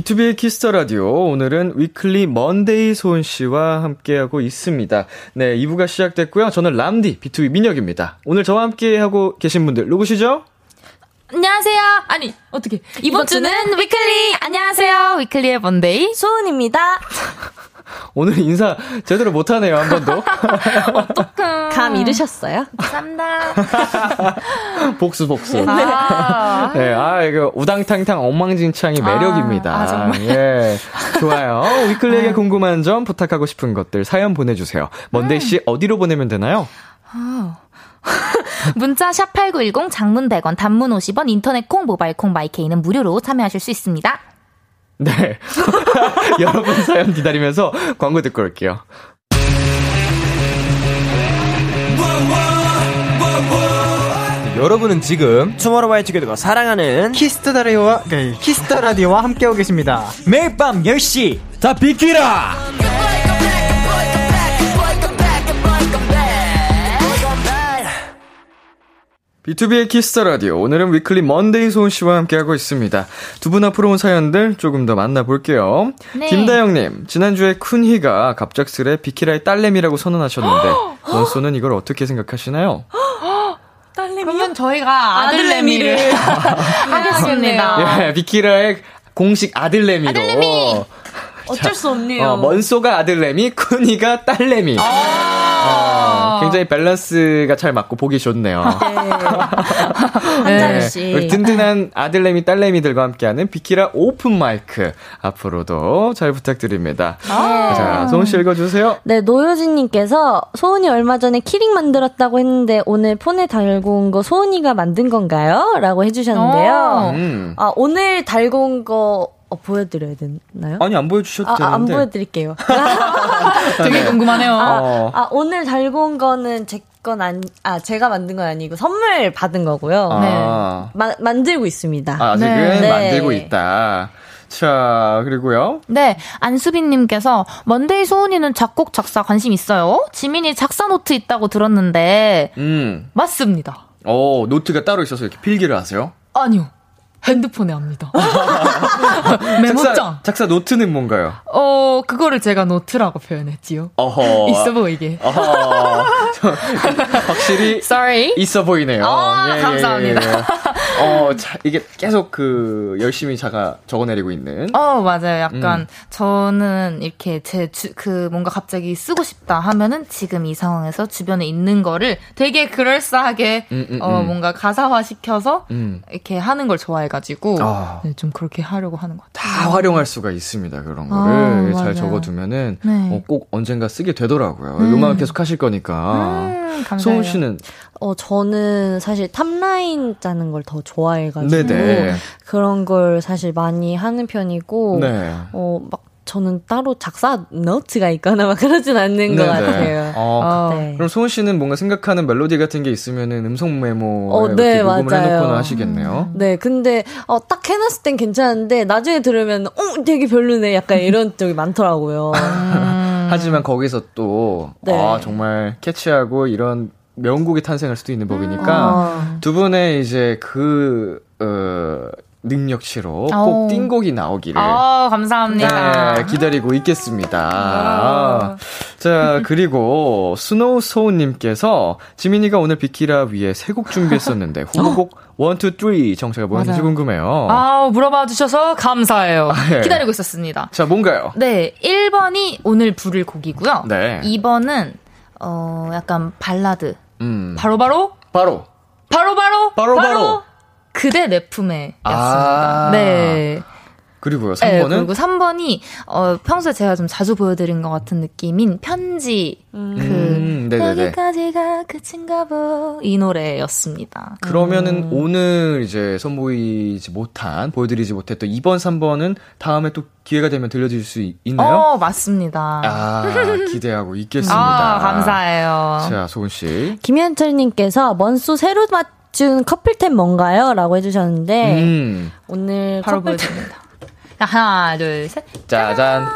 S2: 비투비의 키스 더 라디오. 오늘은 위클리 먼데이 소은 씨와 함께하고 있습니다. 네, 2부가 시작됐고요. 저는 람디, B2B 민혁입니다. 오늘 저와 함께하고 계신 분들 누구시죠?
S3: 안녕하세요. 아니, 어떻게. 이번, 이번 주는 위클리. 안녕하세요. 위클리의 먼데이.
S4: 소은입니다.
S2: 오늘 인사 제대로 못하네요, 한 번도.
S4: 감 잃으셨어요?
S3: 감사합니다.
S2: 복수, 복수. 아. 네, 아, 이거 우당탕탕 엉망진창이 매력입니다. 아, 정말. 예. 좋아요. 위클리에게 아. 궁금한 점, 부탁하고 싶은 것들 사연 보내주세요. 먼데이 씨, 음. 어디로 보내면 되나요? 아.
S3: 문자 샵 8910 장문 100원 단문 50원 인터넷 콩 모바일 콩 마이케이는 무료로 참여하실 수 있습니다.
S2: 네. 여러분 사연 기다리면서 광고 듣고 올게요.
S6: 여러분은 지금 투모로우바이투게더가 사랑하는
S7: 키스 더 라디오와 키스 더 라디오와 함께하고 계십니다.
S6: 매일 밤 10시 다 비키라.
S2: 비투비의 키스 더 라디오. 오늘은 위클리 먼데이 소은 씨와 함께하고 있습니다. 두 분 앞으로 온 사연들 조금 더 만나볼게요. 네. 김다영님, 지난주에 쿤희가 갑작스레 비키라의 딸내미라고 선언하셨는데, 먼소는 이걸 어떻게 생각하시나요?
S3: 딸내미? 그러면 저희가 아들내미를 하겠습니다.
S2: 예, 비키라의 공식 아들내미로. 아들내미!
S3: 어쩔 수 없네요.
S2: 어, 먼소가 아들내미, 쿤이가 딸내미. 아~ 어, 굉장히 밸런스가 잘 맞고 보기 좋네요.
S4: 네. 네.
S2: 든든한 아들내미, 딸내미들과 함께하는 비키라 오픈 마이크. 앞으로도 잘 부탁드립니다. 아~ 자, 소은 씨 읽어주세요.
S4: 네, 노효진님께서 소은이 얼마 전에 키링 만들었다고 했는데 오늘 폰에 달고 온 거 소은이가 만든 건가요? 라고 해주셨는데요. 음. 아, 오늘 달고 온거 어, 보여드려야 되나요?
S2: 아니, 안 보여주셔도 아, 되는데.
S4: 안 보여드릴게요.
S3: 되게 궁금하네요.
S4: 아, 어. 아, 오늘 달고 온 거는 제 건 아니, 아, 제가 만든 건 아니고 선물 받은 거고요. 아. 네. 마, 만들고 있습니다.
S2: 아, 아직은 네. 네. 만들고 있다. 자, 그리고요.
S3: 네, 안수빈님께서 먼데이 소은이는 작곡 작사 관심 있어요? 지민이 작사 노트 있다고 들었는데, 음. 맞습니다.
S2: 어, 노트가 따로 있어서 이렇게 필기를 하세요?
S3: 아니요. 핸드폰에 합니다. 메모장.
S2: 작사, 작사, 노트는 뭔가요?
S3: 어, 그거를 제가 노트라고 표현했지요. 어허. 있어 보이게. 어허.
S2: 확실히.
S3: Sorry.
S2: 있어 보이네요.
S3: 어, 예, 감사합니다. 예, 예.
S2: 어, 자, 이게 계속 그, 열심히 자가 적어내리고 있는.
S3: 어, 맞아요. 약간, 음. 저는 이렇게 제, 주, 그, 뭔가 갑자기 쓰고 싶다 하면은 지금 이 상황에서 주변에 있는 거를 되게 그럴싸하게, 음, 음, 어, 음. 뭔가 가사화 시켜서, 음. 이렇게 하는 걸 좋아해 가지고, 아. 네, 좀 그렇게 하려고 하는 것 같아요.
S2: 다 활용할 수가 있습니다. 그런 거를. 아, 잘 적어두면은, 네. 어, 꼭 언젠가 쓰게 되더라고요. 음. 음악을 계속 하실 거니까. 소은 씨는?
S4: 어, 저는 사실 탑라인 짜는 걸 더 좋아해가지고 네네. 그런 걸 사실 많이 하는 편이고 네. 어, 막 저는 따로 작사 노트가 있거나 막 그러진 않는 네네. 것 같아요. 어,
S2: 어. 네. 그럼 소은 씨는 뭔가 생각하는 멜로디 같은 게 있으면은 음성 메모 어, 네, 녹음을 맞아요. 해놓거나 하시겠네요.
S4: 네, 근데 어, 딱 해놨을 땐 괜찮은데 나중에 들으면 어 되게 별로네 약간 이런 적이 많더라고요. 음.
S2: 하지만 거기서 또 네. 아, 정말 캐치하고 이런 명곡이 탄생할 수도 있는 법이니까 아. 두 분의 이제 그 어, 능력치로 꼭 띵곡이 나오기를.
S3: 아, 감사합니다.
S2: 네, 기다리고 있겠습니다. 아. 자, 그리고 스노우 소우님께서 지민이가 오늘 비키라 위해 세 곡 준비했었는데 후보곡 1, 2, 3 정체가 뭐였는지 궁금해요.
S3: 아, 물어봐 주셔서 감사해요. 아, 네. 기다리고 있었습니다.
S2: 자, 뭔가요?
S3: 네, 1번이 오늘 부를 곡이고요. 네. 2번은 어, 약간 발라드. 음. 바로 바로?
S2: 바로.
S3: 바로 바로?
S2: 바로 바로. 바로
S3: 그대 내 품에 였습니다. 아~ 네.
S2: 그리고요, 3번은? 네,
S3: 그리고 3번이, 어, 평소에 제가 좀 자주 보여드린 것 같은 느낌인 편지, 음. 그, 음, 여기까지가 끝인가 보, 이 노래였습니다.
S2: 그러면은 음. 오늘 이제 선보이지 못한, 보여드리지 못했던 2번, 3번은 다음에 또 기회가 되면 들려드릴 수 있나요?
S3: 어, 맞습니다.
S2: 아, 기대하고 있겠습니다.
S3: 아, 감사해요.
S2: 자, 소은씨.
S4: 김현철님께서 먼소 새로 맞춘 커플템 뭔가요? 라고 해주셨는데, 음. 오늘
S3: 바로 보여드립니다. 하나, 둘, 셋.
S2: 짜잔.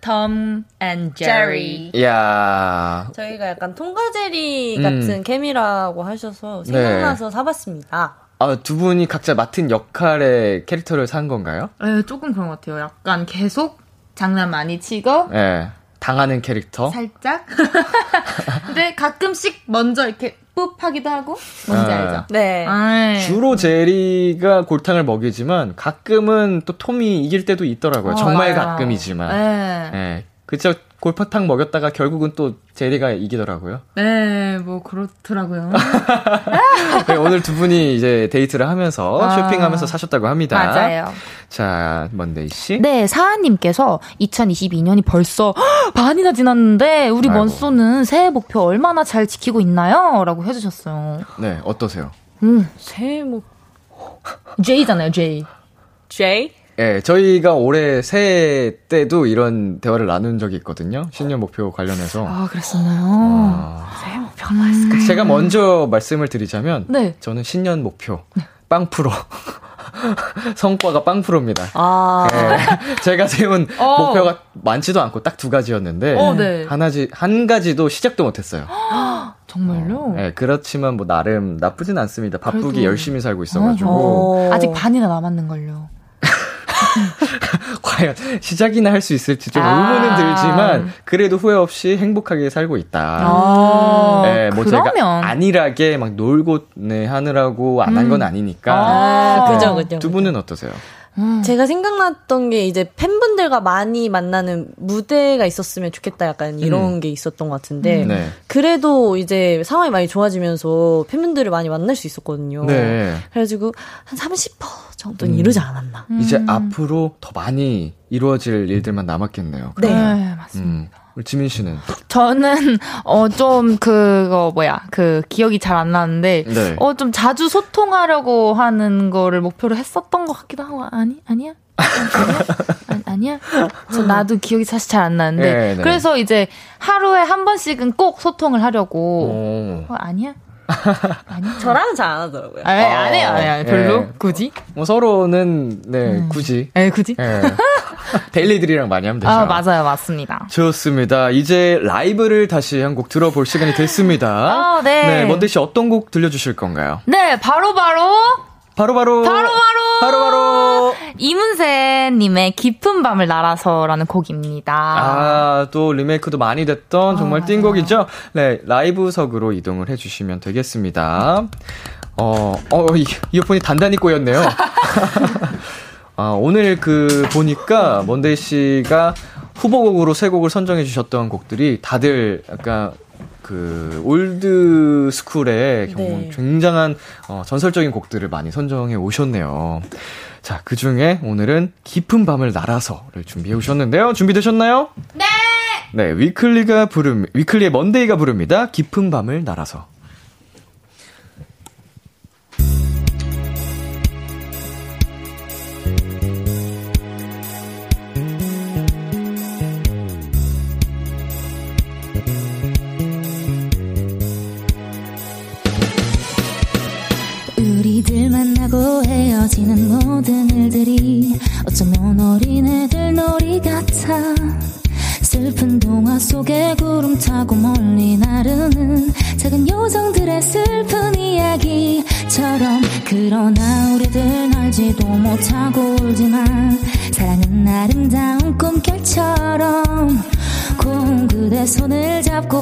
S3: 톰 앤 제리.
S2: 야.
S4: 저희가 약간 톰과 제리 같은 음. 케미라고 하셔서 생각나서 네. 사봤습니다.
S2: 아, 두 분이 각자 맡은 역할의 캐릭터를 산 건가요?
S3: 네, 조금 그런 것 같아요. 약간 계속 장난 많이 치고
S2: 예. 네, 당하는 캐릭터.
S3: 살짝. 근데 가끔씩 먼저 이렇게 뿌 하기도 하고 뭔지
S2: 네.
S3: 알죠?
S4: 네.
S3: 아,
S2: 주로 제리가 골탕을 먹이지만 가끔은 또 톰이 이길 때도 있더라고요.
S3: 어,
S2: 정말
S3: 맞아요.
S2: 가끔이지만.
S3: 네.
S2: 예. 그쵸. 골파탕 먹였다가 결국은 또 제리가 이기더라고요.
S3: 네, 뭐 그렇더라고요.
S2: 네, 오늘 두 분이 이제 데이트를 하면서
S3: 아.
S2: 쇼핑하면서 사셨다고 합니다.
S3: 맞아요.
S2: 자, 먼데이 씨.
S3: 네, 사하님께서 2022년이 벌써 반이나 지났는데 우리
S2: 아이고.
S3: 먼소는 새해 목표 얼마나 잘 지키고 있나요? 라고 해주셨어요.
S2: 네, 어떠세요?
S3: 음,
S4: 새해 목
S3: J잖아요, J.
S4: J?
S2: 예, 저희가 올해 새해 때도 이런 대화를 나눈 적이 있거든요. 신년 목표 관련해서.
S3: 아, 그랬었나요?
S2: 아,
S3: 새해 목표 하나 있을까요?
S2: 제가 먼저 말씀을 드리자면
S3: 네.
S2: 저는 신년 목표 빵 프로. 성과가 빵 프로입니다.
S4: 아.
S2: 예, 제가 세운
S3: 어.
S2: 목표가 많지도 않고 딱 두 가지였는데
S3: 어, 네.
S2: 하나지 한 가지도 시작도 못했어요.
S3: 정말요?
S2: 예, 그렇지만 뭐 나름 나쁘진 않습니다. 바쁘게
S3: 그래도.
S2: 열심히 살고 있어가지고
S4: 어.
S3: 아직 반이나 남았는 걸요.
S2: 과연 시작이나 할 수 있을지 좀
S3: 아.
S2: 의문은 들지만 그래도 후회 없이 행복하게 살고 있다.
S3: 아,
S2: 예, 뭐
S3: 그러면.
S2: 제가 안일하게 막 놀고 네 하느라고 안 한건 아니니까.
S4: 아, 그죠, 그죠.
S2: 두 분은 어떠세요?
S3: 음.
S4: 제가 생각났던 게 이제 팬분들과 많이 만나는 무대가 있었으면 좋겠다 약간 이런 게 있었던 것 같은데
S2: 네.
S4: 그래도 이제 상황이 많이 좋아지면서 팬분들을 많이 만날 수 있었거든요.
S2: 네.
S4: 그래가지고 한 30% 정도는 이루지 않았나.
S2: 이제 앞으로 더 많이 이루어질 일들만 남았겠네요.
S4: 네.
S3: 네, 맞습니다.
S2: 음. 우리 지민 씨는
S3: 저는 어 좀 그거 뭐야 그 기억이 잘 안 나는데
S2: 네.
S3: 어 좀 자주 소통하려고 하는 거를 목표로 했었던 것 같기도 하고 아니 아니야 아니야 아니, 아니야 저 나도 기억이 사실 잘 안 나는데
S2: 네, 네.
S3: 그래서 이제 하루에 한 번씩은 꼭 소통을 하려고
S2: 오.
S3: 어, 아니야 아니야
S4: 저랑은 잘 안 하더라고요.
S3: 아, 안 해요 안 해요 별로
S2: 예.
S3: 굳이
S2: 뭐 서로는 네
S3: 음.
S2: 굳이
S3: 에 굳이
S2: 예. 데일리들이랑 많이 하면 되죠.
S3: 아 맞아요 맞습니다
S2: 좋습니다. 이제 라이브를 다시 한 곡 들어볼 시간이 됐습니다.
S3: 아, 네.
S2: 네, 먼데 씨 어떤 곡 들려주실 건가요?
S3: 네 바로 바로
S2: 바로바로.
S3: 바로 바로
S2: 바로바로.
S3: 이문세님의 깊은 밤을 날아서라는 곡입니다.
S2: 아, 또 리메이크도 많이 됐던 정말 띵곡이죠? 네, 라이브석으로 이동을 해주시면 되겠습니다. 어, 어, 이, 이어폰이 단단히 꼬였네요. 아, 오늘 그, 보니까, 먼데이 씨가 후보곡으로 세 곡을 선정해 주셨던 곡들이 다들 약간 그, old school의
S4: 네.
S2: 굉장한 어, 전설적인 곡들을 많이 선정해 오셨네요. 자, 그 중에 오늘은 깊은 밤을 날아서를 준비해 오셨는데요. 준비되셨나요? 네! 네, 위클리가 부릅, 위클리의 먼데이가 부릅니다. 깊은 밤을 날아서.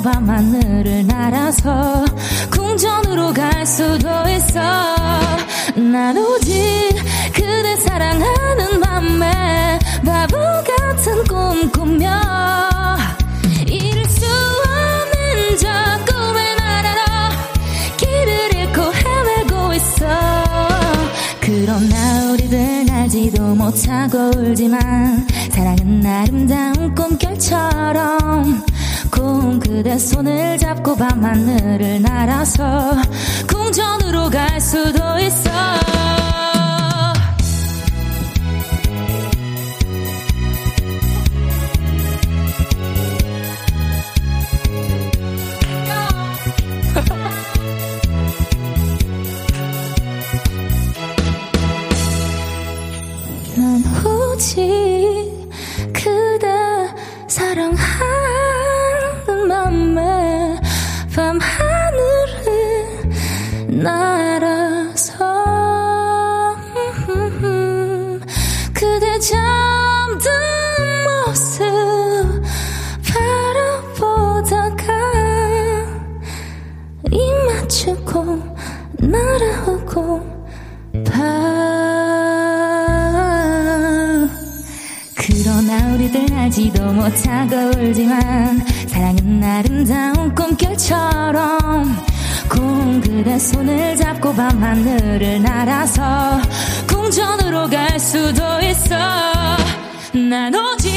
S8: 밤하늘을 날아서 궁전으로 갈 수도 있어. 난 오직 그대 사랑하는 맘에 바보 같은 꿈 꾸며 이룰 수 없는 저 꿈을 날아라 길을 잃고 헤매고 있어. 그러나 우리들 알지도 못하고 울지만 사랑은 아름다운 꿈결처럼 그대 손을 잡고 밤하늘을 날아서 궁전으로 갈 수도 있어 그대 손을 잡고 밤하늘을 날아서 궁전으로 갈 수도 있어. 난 오직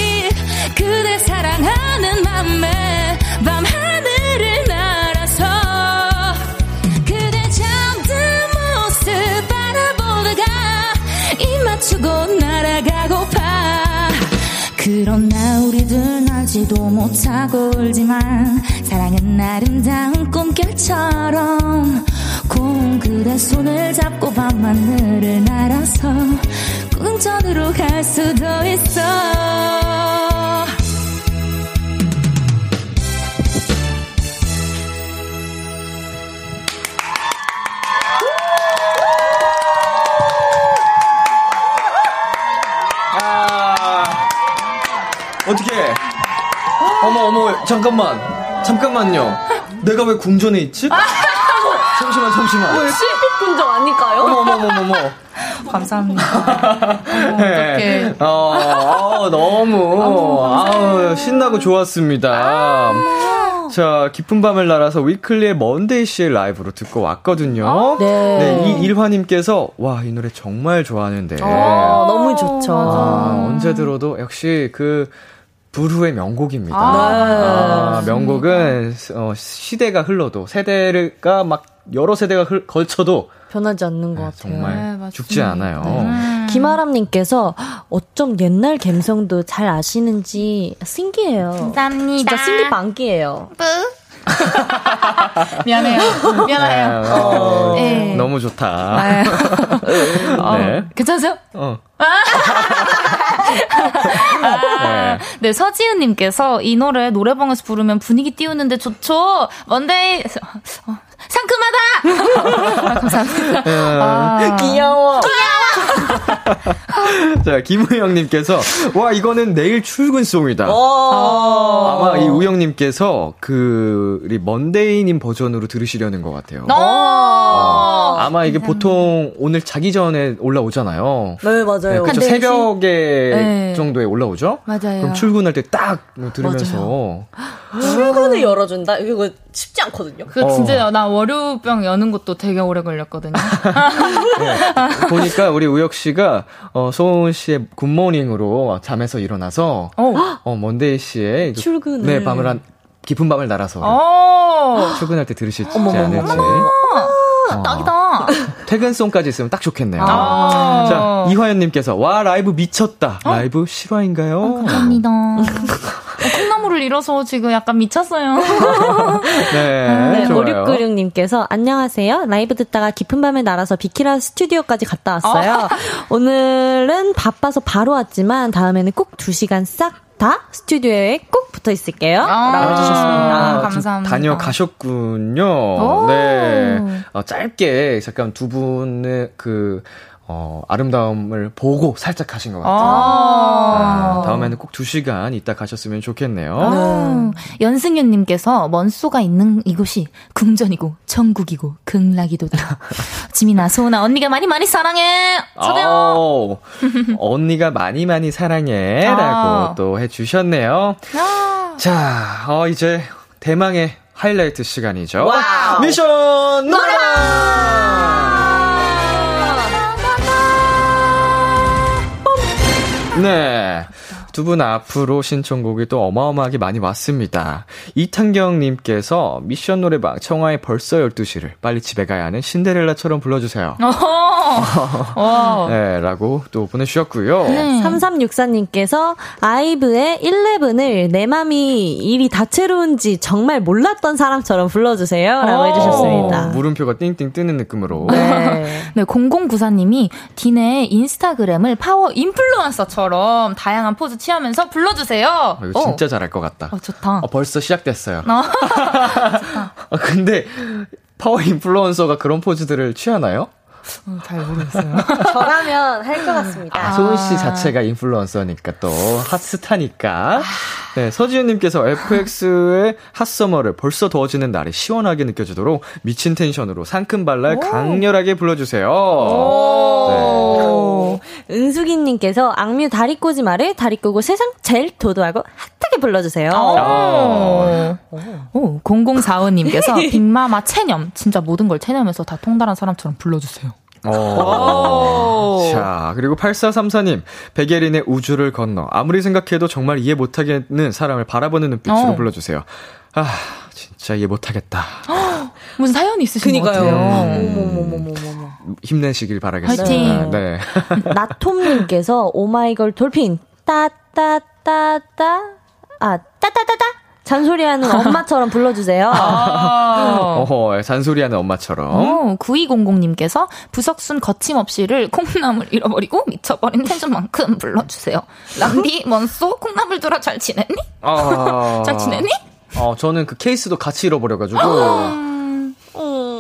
S8: 그대 사랑하는 맘에 밤하늘을 날아서 그대 잠든 모습 바라보다가 입 맞추고 날아가고파. 그러나 우리들 알지도 못하고 울지만 사랑은 아름다운 꿈결처럼 공 그대 손을 잡고 밤하늘을 날아서 꿈전으로 갈 수도 있어
S2: 어떻게? 어머 어머 잠깐만 잠깐만요. 내가 왜 궁전에 있지? 잠시만 잠시만.
S4: 실핏 군정 아닐까요?
S2: 어머 어머 어머 어머.
S3: 감사합니다.
S2: 네. 어, 어, 너무 아우, 신나고 좋았습니다. 자, 깊은 밤을 날아서 위클리의 먼데이 씨의 라이브로 듣고 왔거든요.
S4: 네.
S2: 이 일화님께서 와, 이 노래 정말 좋아하는데.
S4: 어, 너무 좋죠.
S2: 아, 언제 들어도 역시 그 부르의 명곡입니다.
S3: 아,
S2: 아, 명곡은 어, 시대가 흘러도 세대가 막 여러 세대가 흘, 걸쳐도
S4: 변하지 않는 것
S2: 네,
S4: 같아요.
S2: 정말
S3: 네.
S2: 죽지 않아요.
S4: 김아람님께서 어쩜 옛날 감성도 잘 아시는지 신기해요.
S3: 감사합니다.
S4: 진짜 신기 반기예요.
S3: 미안해요. 미안해요.
S2: 네, 어,
S3: 네.
S2: 너무 좋다.
S3: 네. 어,
S2: 네.
S3: 괜찮으세요?
S2: 어.
S3: 아, 네, 서지은님께서 이 노래 노래방에서 부르면 분위기 띄우는데 좋죠? 먼데이, 어, 상큼하다! 아, 감사합니다. 아,
S4: 귀여워.
S2: 자, 김우영님께서, 와, 이거는 내일 출근송이다.
S4: 어.
S2: 아마 이 우영님께서 그, 우리 먼데이님 버전으로 들으시려는 것 같아요.
S3: 어.
S2: 어, 아마 이게 보통 오늘 자기 전에 올라오잖아요.
S4: 네, 맞아요.
S2: 네, 그렇죠.
S3: 한 4시?
S2: 새벽에
S3: 네.
S2: 정도에 올라오죠?
S3: 맞아요.
S2: 그럼 출근할 때 딱 들으면서.
S4: 출근을 열어준다? 이거 쉽지 않거든요.
S3: 그
S2: 어.
S3: 진짜 나 월요병 여는 것도 되게 오래 걸렸거든요.
S2: 네. 보니까 우리 우혁 씨가 어, 소은 씨의 굿모닝으로 잠에서 일어나서
S3: 어.
S2: 어, 먼데이 씨의 그-
S4: 출근을.
S2: 네, 밤을 한 깊은 밤을 날아서
S3: 어.
S2: 출근할 때 들으실지 않을지. 어,
S3: 딱이다.
S2: 퇴근송까지 있으면 딱 좋겠네요.
S3: 아.
S2: 자, 이화연님께서, 와, 라이브 미쳤다. 라이브 실화인가요?
S3: 감사합니다. 어, 콩나물을 잃어서 지금 약간 미쳤어요.
S2: 네,
S4: 네,
S2: 좋아요.
S4: 5696님께서 안녕하세요. 라이브 듣다가 깊은 밤에 날아서 비키라 스튜디오까지 갔다 왔어요. 오늘은 바빠서 바로 왔지만 다음에는 꼭 2시간 싹 다 스튜디오에 꼭 붙어 있을게요.
S3: 아,
S4: 라고 해주셨습니다.
S3: 아,
S2: 좀
S3: 감사합니다.
S2: 다녀가셨군요.
S3: 오.
S2: 네. 어, 짧게 잠깐 두 분의 그, 어, 아름다움을 보고 살짝 하신 것 같아요.
S3: 아.
S2: 네, 다음에는 꼭두 시간 있다 가셨으면 좋겠네요.
S3: 아, 연승윤님께서 먼소가 있는 이곳이 궁전이고 천국이고 극락이도다. 지민아, 소은아, 언니가 많이 많이 사랑해.
S2: 아우, 언니가 많이 많이 사랑해.
S3: 아.
S2: 라고 또 해주셨네요.
S3: 아.
S2: 자, 어, 이제 대망의 하이라이트 시간이죠.
S4: wow.
S2: 미션 노래 네. 두 분 앞으로 신청곡이 또 어마어마하게 많이 왔습니다. 이탄경님께서 미션 노래방 청하의 벌써 12시를 빨리 집에 가야 하는 신데렐라처럼 불러주세요.
S3: 와.
S2: 네, 라고 또 보내주셨고요.
S3: 네.
S4: 3364님께서 아이브의 ELEVEN을 내 맘이 이리 다채로운지 정말 몰랐던 사람처럼 불러주세요. 라고
S3: 오.
S4: 해주셨습니다.
S2: 물음표가 띵띵 뜨는 느낌으로.
S4: 네.
S3: 네, 0094님이 딘의 인스타그램을 파워 인플루언서처럼 다양한 포즈 취하면서 불러주세요.
S2: 아, 이거 진짜 잘할 것 같다.
S3: 어, 좋다.
S2: 어, 벌써 시작됐어요.
S3: 어.
S2: 아, 근데 파워 인플루언서가 그런 포즈들을 취하나요?
S3: 어, 잘 모르겠어요.
S4: 저라면 할 것 같습니다.
S2: 아, 소은 씨 자체가 인플루언서니까 또 핫스타니까. 네, 서지훈님께서 FX의 핫서머를 벌써 더워지는 날에 시원하게 느껴지도록 미친 텐션으로 상큼발랄 강렬하게 불러주세요.
S4: 오. 은숙이님께서 악뮤 다리 꼬지 말을 다리 꼬고 세상 제일 도도하고 핫하게 불러주세요.
S3: 어. 오, 0045님께서 빅마마 체념. 진짜 모든 걸 체념해서 다 통달한 사람처럼 불러주세요.
S2: 어. 자, 그리고 8434님, 백예린의 우주를 건너. 아무리 생각해도 정말 이해 못하겠는 사람을 바라보는 눈빛으로
S3: 어.
S2: 불러주세요. 아, 진짜 이해 못하겠다.
S3: 무슨 사연이 있으신 것 같아요.
S4: 어머머머머머머.
S2: 힘내시길 바라겠습니다.
S3: 화이팅.
S2: 네.
S4: 나톰님께서 오마이걸 돌핀 따따따따 아 따따따따 잔소리하는 엄마처럼 불러주세요.
S3: 아.
S2: 어허, 잔소리하는 엄마처럼.
S3: 어, 9200님께서 부석순 거침없이를 콩나물 잃어버리고 미쳐버린 텐션만큼 불러주세요. 람비, 먼소, 콩나물들아 잘 지냈니?
S2: 아,
S3: 잘 지냈니?
S2: 어, 저는 그 케이스도 같이 잃어버려가지고.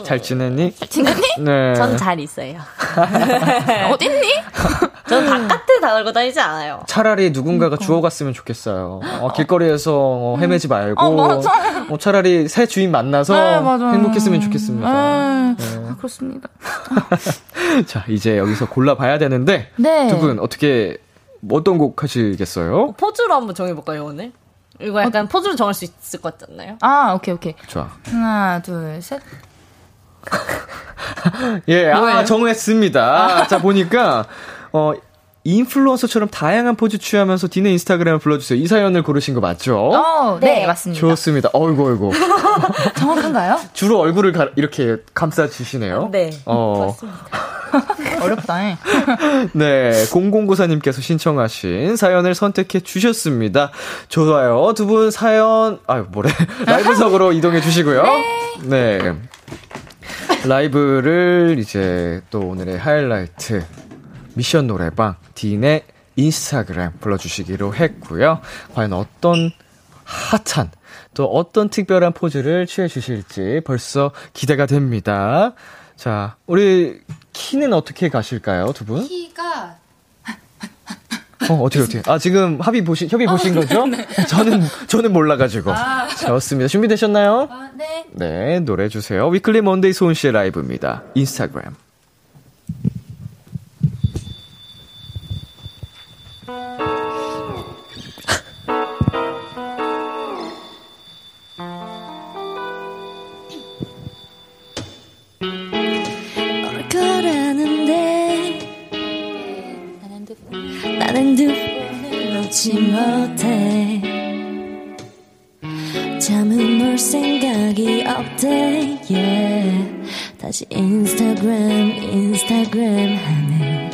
S2: 잘 지냈니?
S3: 잘 지냈니?
S2: 네.
S4: 전 잘 있어요.
S3: 어딨니?
S4: 전 바깥에 다 걸고 다니지 않아요.
S2: 차라리 누군가가 주워갔으면 좋겠어요. 어, 길거리에서 어, 헤매지 말고.
S3: 어, 맞아.
S2: 어, 차라리 새 주인 만나서
S3: 네.
S2: 행복했으면 좋겠습니다.
S3: 아,
S2: 네.
S3: 그렇습니다.
S2: 자, 이제 여기서 골라봐야 되는데.
S3: 네.
S2: 두분 어떻게, 어떤 곡 하시겠어요?
S4: 포즈로 한번 정해볼까요 오늘? 이거 약간 포즈로 정할 수 있을 것 같지 않나요?
S3: 아, 오케이, 오케이.
S2: 좋아.
S3: 하나, 둘, 셋.
S2: 예, 아,
S3: 뭐예요?
S2: 정했습니다. 자, 보니까, 어, 인플루언서처럼 다양한 포즈 취하면서 디네 인스타그램을 불러주세요. 이 사연을 고르신 거 맞죠?
S3: 어, 네,
S4: 네.
S3: 맞습니다.
S2: 좋습니다. 어이구, 어이구.
S3: 정확한가요?
S2: 주로 얼굴을 가- 이렇게 감싸주시네요.
S4: 네.
S2: 어,
S3: 어렵다. 예.
S2: 네. 0094님께서 신청하신 사연을 선택해 주셨습니다. 좋아요. 두 분 사연, 아유, 뭐래. 라이브석으로 이동해 주시고요. 네. 라이브를 이제 또 오늘의 하이라이트 미션 노래방 딘의 인스타그램 불러주시기로 했고요. 과연 어떤 핫한 또 어떤 특별한 포즈를 취해 주실지 벌써 기대가 됩니다. 자, 우리 키는 어떻게 가실까요, 두 분?
S3: 키가
S2: 어, 어떻게 어떻게? 아, 지금 합의 보신 협의 보신 거죠? 저는 저는 몰라 가지고. 좋습니다. 준비되셨나요?
S3: 아, 네.
S2: 네, 노래 주세요. 위클리 먼데이 소은 씨의 라이브입니다. 인스타그램.
S8: 놓지 못해 잠은 올 생각이 없대 yeah. 다시 인스타그램 인스타그램 하네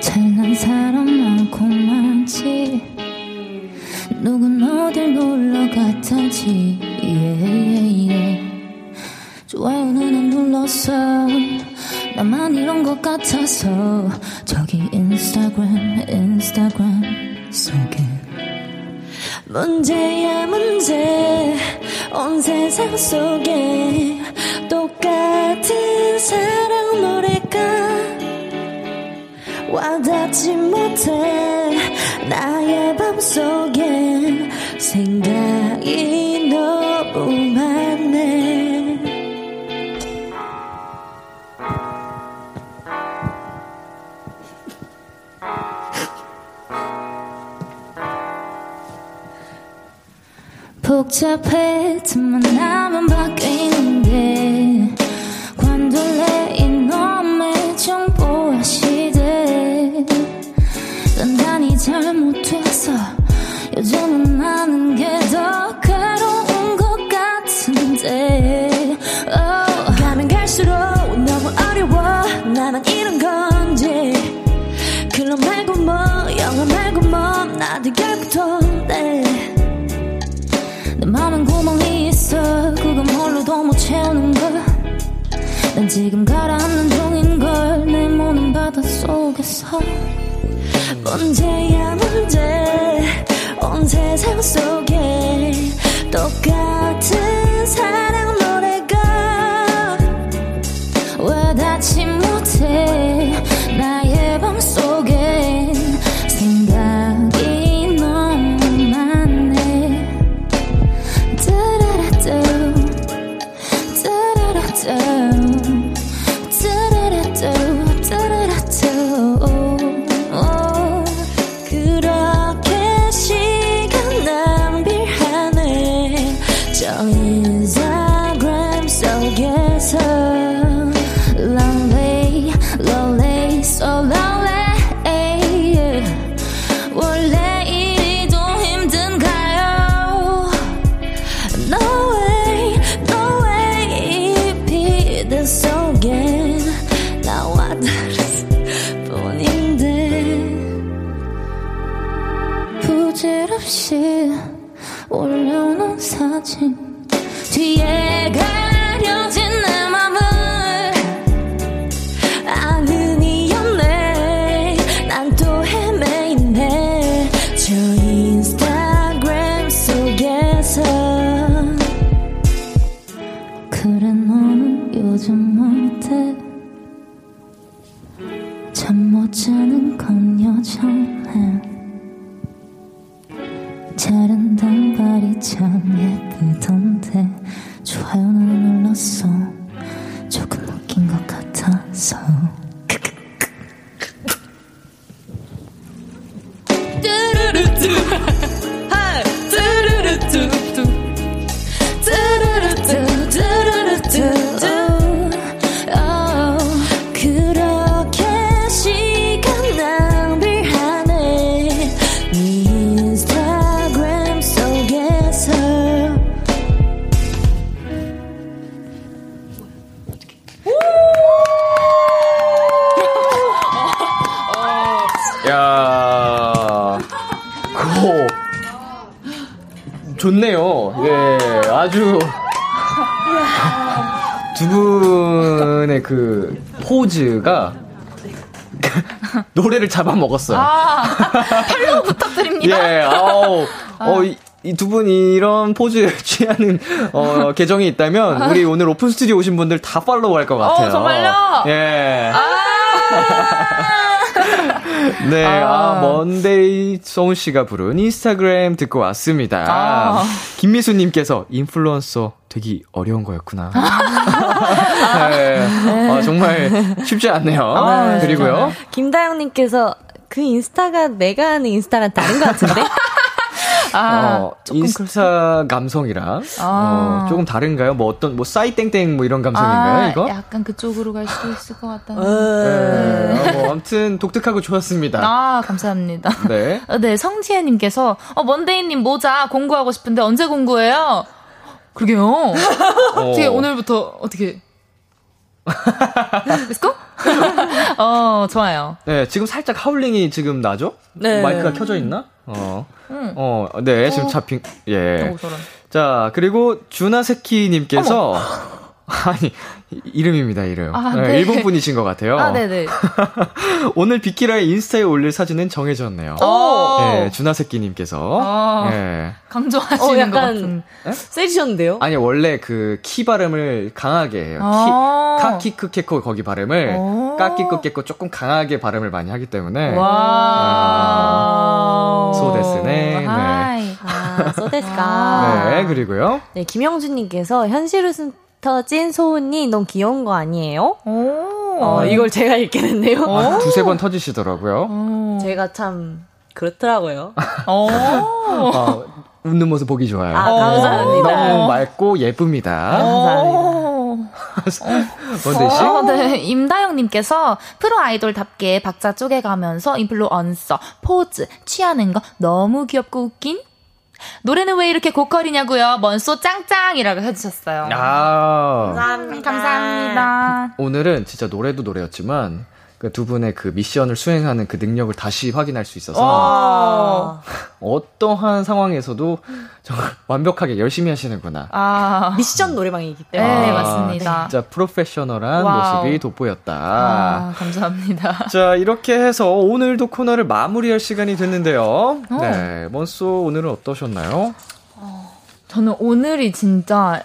S8: 잘난 사람 많고 많지 누군 어딜 놀러 yeah, yeah, yeah. 좋아요는 안 눌렀어 나만 이런 것 같아서 저기 인스타그램 인스타그램 속에. 문제야 문제. 온 세상 속에 똑같은 사랑 노래가 와닿지 못해. 나의 맘속엔 생각이 너무 많네 복잡해 틈만 나면 바뀌는 게 잠 못 자는 건 여전해. 자른 단발이 참 예쁘던데. 좋아요는 눌렀어
S2: 잡아먹었어요.
S3: 아, 팔로우 부탁드립니다.
S2: 예, 아우, 어, 이 두 분이 이런 포즈 취하는 어, 계정이 있다면 우리 오늘 오픈 스튜디오 오신 분들 다 팔로우 할 것 같아요.
S3: 어, 정말요?
S2: 예. 네, 아,
S3: 아.
S2: 먼데이 소은 씨가 부른 인스타그램 듣고 왔습니다.
S3: 아.
S2: 김미수님께서 인플루언서 되기 어려운 거였구나. 네. 아, 정말 쉽지 않네요.
S4: 아,
S2: 그리고요.
S4: 김다영님께서 그 인스타가 내가 하는 인스타랑 다른 것 같은데?
S3: 아,
S2: 어, 인스타 감성이랑
S3: 아.
S2: 어, 조금 다른가요? 뭐 어떤 뭐 싸이 땡땡 뭐 이런 감성인가요?
S3: 아,
S2: 이거?
S3: 약간 그쪽으로 갈 수도 있을 것 같다는.
S2: 네. 어, 뭐 아무튼 독특하고 좋았습니다.
S3: 아, 감사합니다.
S2: 네.
S3: 어, 네, 성지혜님께서, 어, 먼데이님 모자 공구하고 싶은데 언제 공구해요? 그러게요. 어떻게 오늘부터 어떻게. Let's go? 어, 좋아요.
S2: 네, 지금 살짝 하울링이 지금 나죠?
S4: 네.
S2: 마이크가 켜져 있나? 어.
S3: 응.
S2: 어, 네, 지금 잡힌, 예.
S3: 오, 저런.
S2: 자, 그리고 주나세키님께서, 아니, 이- 이름입니다, 이름.
S3: 아,
S2: 네,
S3: 네.
S2: 일본 분이신 것 같아요.
S3: 아, 네네.
S2: 오늘 비키라의 인스타에 올릴 사진은 정해졌네요.
S3: 오!
S2: 예, 주나세키님께서.
S3: 아.
S2: 예.
S3: 강조하시는
S4: 어, 약간-
S3: 것 같은.
S4: 세지셨는데요?
S2: 아니, 원래 그 키 발음을 강하게 해요.
S3: 아.
S2: 키, 카키크케코 거기 발음을
S3: 오.
S2: 까키크케코 조금 강하게 발음을 많이 하기 때문에.
S3: 와.
S2: 소데스네. 네.
S4: 아, 소데스까.
S2: 네, 그리고요.
S4: 네, 김영준님께서 현실 웃음 터진 소은이 너무 귀여운 거 아니에요?
S3: 오.
S4: 어, 이걸 제가 읽게 됐네요.
S2: 아, 두세 번 터지시더라고요.
S3: 오.
S4: 제가 참 그렇더라고요.
S3: 오.
S2: 아, 웃는 모습 보기 좋아요.
S4: 아, 감사합니다.
S2: 너무 맑고 예쁩니다.
S4: 감사합니다.
S2: 원대 씨?
S3: 어, 네. 임다영님께서 프로 아이돌답게 박자 쪼개가면서 인플루언서, 포즈, 취하는 거 너무 귀엽고 웃긴? 노래는 왜 이렇게 고퀄이냐고요? 먼소 짱짱이라고 해주셨어요.
S2: 아,
S4: 감사합니다.
S3: 감사합니다.
S2: 오늘은 진짜 노래도 노래였지만 그 두 분의 그 미션을 수행하는 그 능력을 다시 확인할 수 있어서
S3: 어.
S2: 어떠한 상황에서도 정말 완벽하게 열심히 하시는구나.
S3: 아.
S4: 미션 노래방이기
S3: 네,
S4: 때문에.
S3: 맞습니다.
S2: 진짜 프로페셔널한
S3: wow.
S2: 모습이 돋보였다.
S3: 아, 감사합니다.
S2: 자, 이렇게 해서 오늘도 코너를 마무리할 시간이 됐는데요. 네, 먼소 오늘은 어떠셨나요?
S3: 저는 오늘이 진짜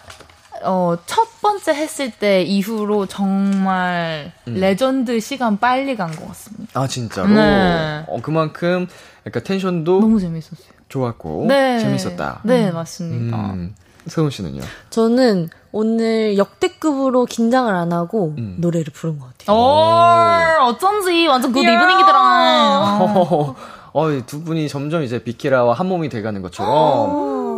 S3: 어, 첫 번째 했을 때 이후로 정말
S2: 음.
S3: 레전드 시간 빨리 간 것 같습니다.
S2: 아, 진짜로?
S3: 네.
S2: 어, 그만큼 약간 텐션도
S3: 너무 재밌었어요.
S2: 좋았고
S3: 네.
S2: 재밌었다.
S3: 네, 맞습니다.
S2: 음, 소은 씨는요?
S4: 저는 오늘 역대급으로 긴장을 안 하고
S2: 음.
S4: 노래를 부른 것 같아요.
S3: 오, 어쩐지 완전 good evening이더라.
S2: 어, 어, 이 두 분이 점점 이제 비키라와 한 몸이 돼가는 것처럼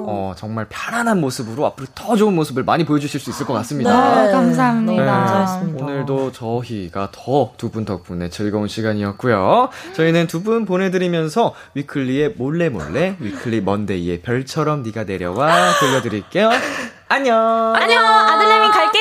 S2: 어, 정말 편안한 모습으로 앞으로 더 좋은 모습을 많이 보여주실 수 있을 것 같습니다.
S3: 아, 감사합니다.
S4: 감사했습니다.
S2: 오늘도 저희가 더 두 분 덕분에 즐거운 시간이었고요. 저희는 두 분 보내드리면서 위클리의 몰래 몰래 위클리 먼데이의 별처럼 네가 내려와 들려드릴게요. 안녕.
S3: 안녕, 아들내미 갈게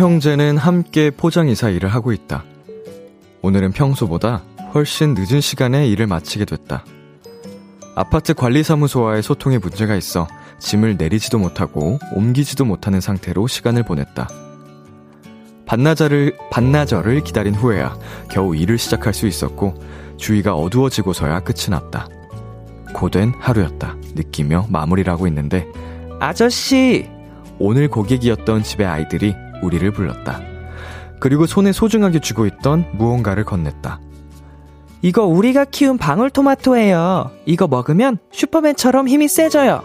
S2: 형제는 함께 포장이사 일을 하고 있다. 오늘은 평소보다 훨씬 늦은 시간에 일을 마치게 됐다. 아파트 관리사무소와의 소통에 문제가 있어 짐을 내리지도 못하고 옮기지도 못하는 상태로 시간을 보냈다. 반나절을, 반나절을 기다린 후에야 겨우 일을 시작할 수 있었고 주위가 어두워지고서야 끝이 났다. 고된 하루였다. 느끼며 마무리를 하고 있는데 아저씨! 오늘 고객이었던 집의 아이들이 우리를 불렀다. 그리고 손에 소중하게 쥐고 있던 무언가를 건넸다.
S9: 이거 우리가 키운 방울토마토예요. 이거 먹으면 슈퍼맨처럼 힘이 세져요.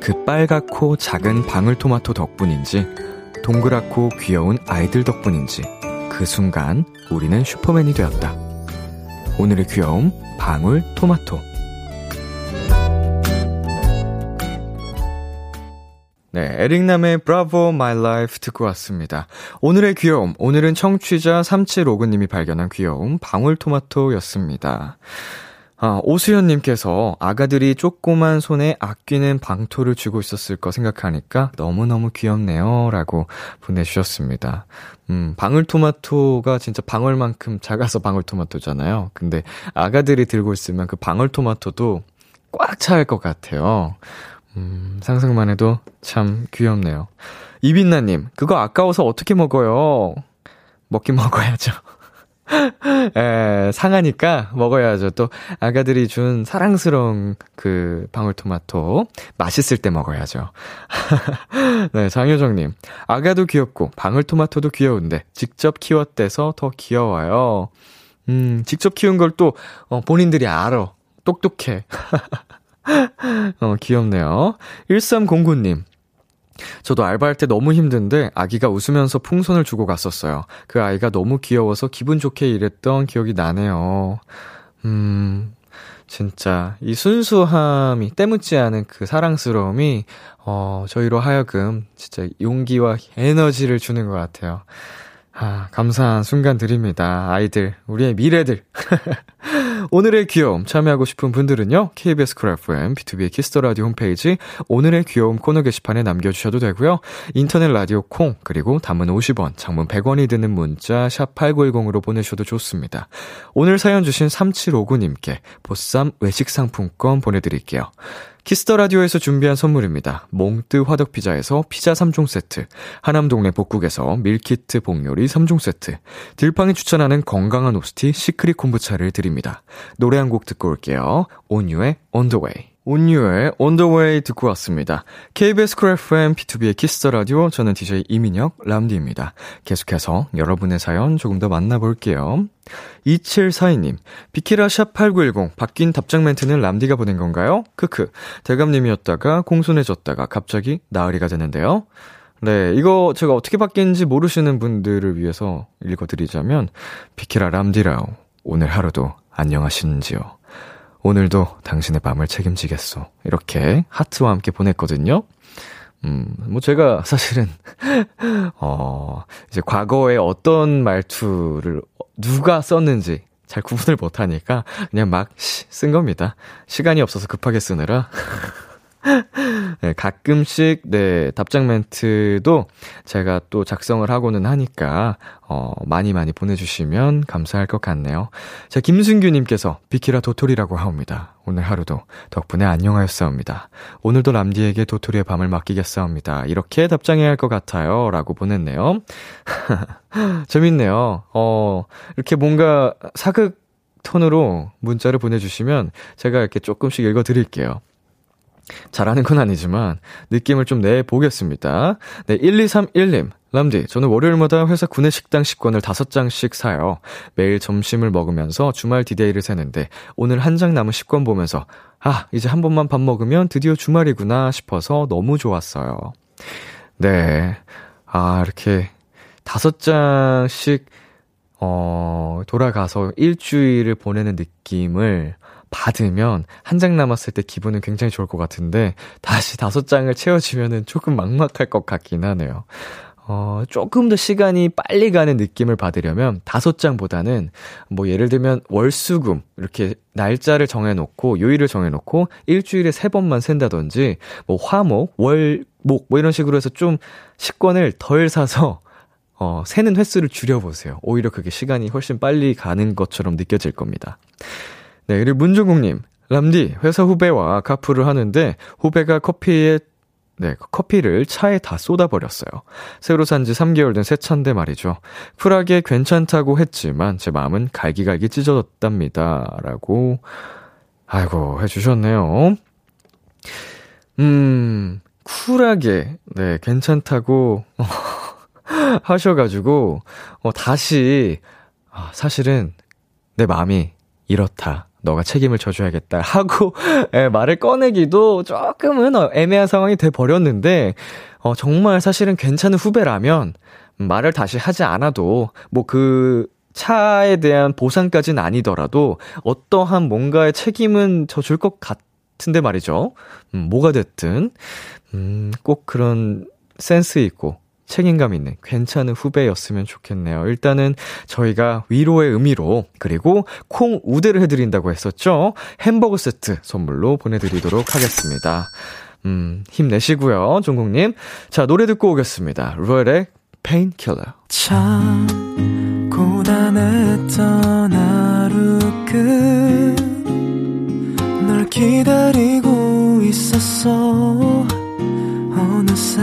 S2: 그 빨갛고 작은 방울토마토 덕분인지 동그랗고 귀여운 아이들 덕분인지 그 순간 우리는 슈퍼맨이 되었다. 오늘의 귀여움 방울토마토 네, 에릭남의 Bravo My Life 듣고 왔습니다. 오늘의 귀여움, 오늘은 청취자 3759님이 발견한 귀여움 방울토마토였습니다. 아, 오수연님께서 아가들이 조그만 손에 아끼는 방토를 쥐고 있었을 거 생각하니까 너무너무 귀엽네요. 라고 보내주셨습니다. 음, 방울토마토가 진짜 방울만큼 작아서 방울토마토잖아요. 근데 아가들이 들고 있으면 그 방울토마토도 꽉차할것 같아요. 음, 상상만 해도 참 귀엽네요. 이빈나님, 그거 아까워서 어떻게 먹어요? 먹긴 먹어야죠. 에, 상하니까 먹어야죠. 또, 아가들이 준 사랑스러운 그 방울토마토. 맛있을 때 먹어야죠. 네, 장효정님. 아가도 귀엽고, 방울토마토도 귀여운데, 직접 키웠대서 더 귀여워요. 음, 직접 키운 걸 또, 어, 본인들이 알아. 똑똑해. 어, 귀엽네요. 1309님. 저도 알바할 때 너무 힘든데 아기가 웃으면서 풍선을 주고 갔었어요. 그 아이가 너무 귀여워서 기분 좋게 일했던 기억이 나네요. 음, 진짜 이 순수함이 때묻지 않은 그 사랑스러움이 어, 저희로 하여금 진짜 용기와 에너지를 주는 것 같아요. 아, 감사한 순간들입니다. 아이들, 우리의 미래들. 오늘의 귀여움 참여하고 싶은 분들은요. KBS 쿨 FM, B2B의 키스터 라디오 홈페이지 오늘의 귀여움 코너 게시판에 남겨주셔도 되고요. 인터넷 라디오 콩 그리고 단문 50원, 장문 100원이 드는 문자 샵 #8910으로 보내셔도 좋습니다. 오늘 사연 주신 3759님께 보쌈 외식 상품권 보내드릴게요. Kiss the Radio에서 준비한 선물입니다. 몽뜨 화덕 피자에서 피자 3종 세트, 하남 동네 복국에서 밀키트 복요리 3종 세트, 딜팡이 추천하는 건강한 오스티 시크릿 콤부차를 드립니다. 노래 한 곡 듣고 올게요. 온유의 On the Way. 온유의 Way 듣고 왔습니다. KBS 쿨 FM B2B의 키스터 라디오 저는 DJ 이민혁 햄디입니다. 계속해서 여러분의 사연 조금 더 만나볼게요. 2742님, 비키라 샵8910 바뀐 답장 멘트는 람디가 보낸 건가요? 크크. 대감님이었다가 공손해졌다가 갑자기 나으리가 되는데요. 네, 이거 제가 어떻게 바뀐지 모르시는 분들을 위해서 읽어드리자면, 비키라 람디라오. 오늘 하루도 안녕하시는지요. 오늘도 당신의 밤을 책임지겠소. 이렇게 하트와 함께 보냈거든요. 음, 뭐 제가 사실은, 어, 이제 과거에 어떤 말투를 누가 썼는지 잘 구분을 못하니까 그냥 막 쓴 겁니다. 시간이 없어서 급하게 쓰느라. 네, 가끔씩, 네, 답장 멘트도 제가 또 작성을 하고는 하니까, 어, 많이 많이 보내주시면 감사할 것 같네요. 자, 김순규님께서 비키라 도토리라고 하옵니다. 오늘 하루도 덕분에 안녕하였사옵니다. 오늘도 람디에게 도토리의 밤을 맡기겠사옵니다. 이렇게 답장해야 할 것 같아요. 라고 보냈네요. 재밌네요. 어, 이렇게 뭔가 사극 톤으로 문자를 보내주시면 제가 이렇게 조금씩 읽어드릴게요. 잘하는 건 아니지만 느낌을 좀 내보겠습니다. 네, 1231님. 람디, 저는 월요일마다 회사 구내식당 식권을 5장씩 사요. 매일 점심을 먹으면서 주말 디데이를 세는데 오늘 한 장 남은 식권 보면서 아, 이제 한 번만 밥 먹으면 드디어 주말이구나 싶어서 너무 좋았어요. 네. 아, 이렇게 5장씩 어, 돌아가서 일주일을 보내는 느낌을 받으면 한 장 남았을 때 기분은 굉장히 좋을 것 같은데 다시 다섯 장을 채워지면은 조금 막막할 것 같긴 하네요. 어, 조금 더 시간이 빨리 가는 느낌을 받으려면 다섯 장보다는 뭐 예를 들면 월수금 이렇게 날짜를 정해놓고 요일을 정해놓고 일주일에 세 번만 센다든지 뭐 화목, 월, 목 뭐 이런 식으로 해서 좀 식권을 덜 사서 어, 세는 횟수를 줄여보세요. 오히려 그게 시간이 훨씬 빨리 가는 것처럼 느껴질 겁니다. 네, 그리고 문종국님, 람디, 회사 후배와 카풀을 하는데 후배가 커피에 네, 커피를 차에 다 쏟아버렸어요. 새로 산 지 3개월 된 새 차인데 말이죠. 쿨하게 괜찮다고 했지만 제 마음은 갈기갈기 찢어졌답니다. 라고, 아이고, 해주셨네요. 음, 쿨하게, 네, 괜찮다고 하셔가지고, 어, 다시, 아, 사실은 내 마음이 이렇다. 너가 책임을 져줘야겠다 하고 예, 말을 꺼내기도 조금은 어, 애매한 상황이 돼 버렸는데 어, 정말 사실은 괜찮은 후배라면 말을 다시 하지 않아도 뭐그 차에 대한 보상까지는 아니더라도 어떠한 뭔가의 책임은 져줄 것 같은데 말이죠. 음, 뭐가 됐든 음, 꼭 그런 센스 있고 책임감 있는 괜찮은 후배였으면 좋겠네요. 일단은 저희가 위로의 의미로 그리고 콩 우대를 해드린다고 했었죠. 햄버거 세트 선물로 보내드리도록 하겠습니다. 음, 힘내시고요, 종국님. 자, 노래 듣고 오겠습니다. Ruel의 Painkiller.
S1: 참 고단했던 하루 끝 널 기다리고 있었어 어느새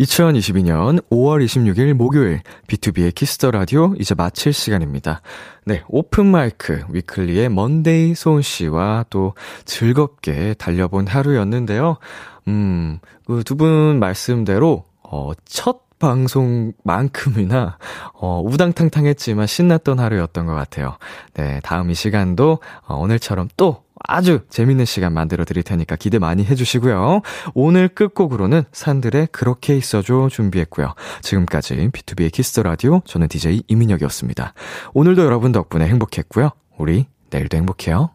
S2: 2022년 5월 26일 목요일 비투비의 Kiss the Radio 이제 마칠 시간입니다. 네, 오픈 마이크 위클리의 먼데이 소은 씨와 또 즐겁게 달려본 하루였는데요. 음, 그 두 분 말씀대로 어, 첫 방송만큼이나 어, 우당탕탕했지만 신났던 하루였던 것 같아요. 네, 다음 이 시간도 어, 오늘처럼 또 아주 재밌는 시간 만들어 드릴 테니까 기대 많이 해주시고요. 오늘 끝곡으로는 산들의 그렇게 있어줘 준비했고요. 지금까지 비투비의 Kiss the Radio 저는 DJ 이민혁이었습니다. 오늘도 여러분 덕분에 행복했고요. 우리 내일도 행복해요.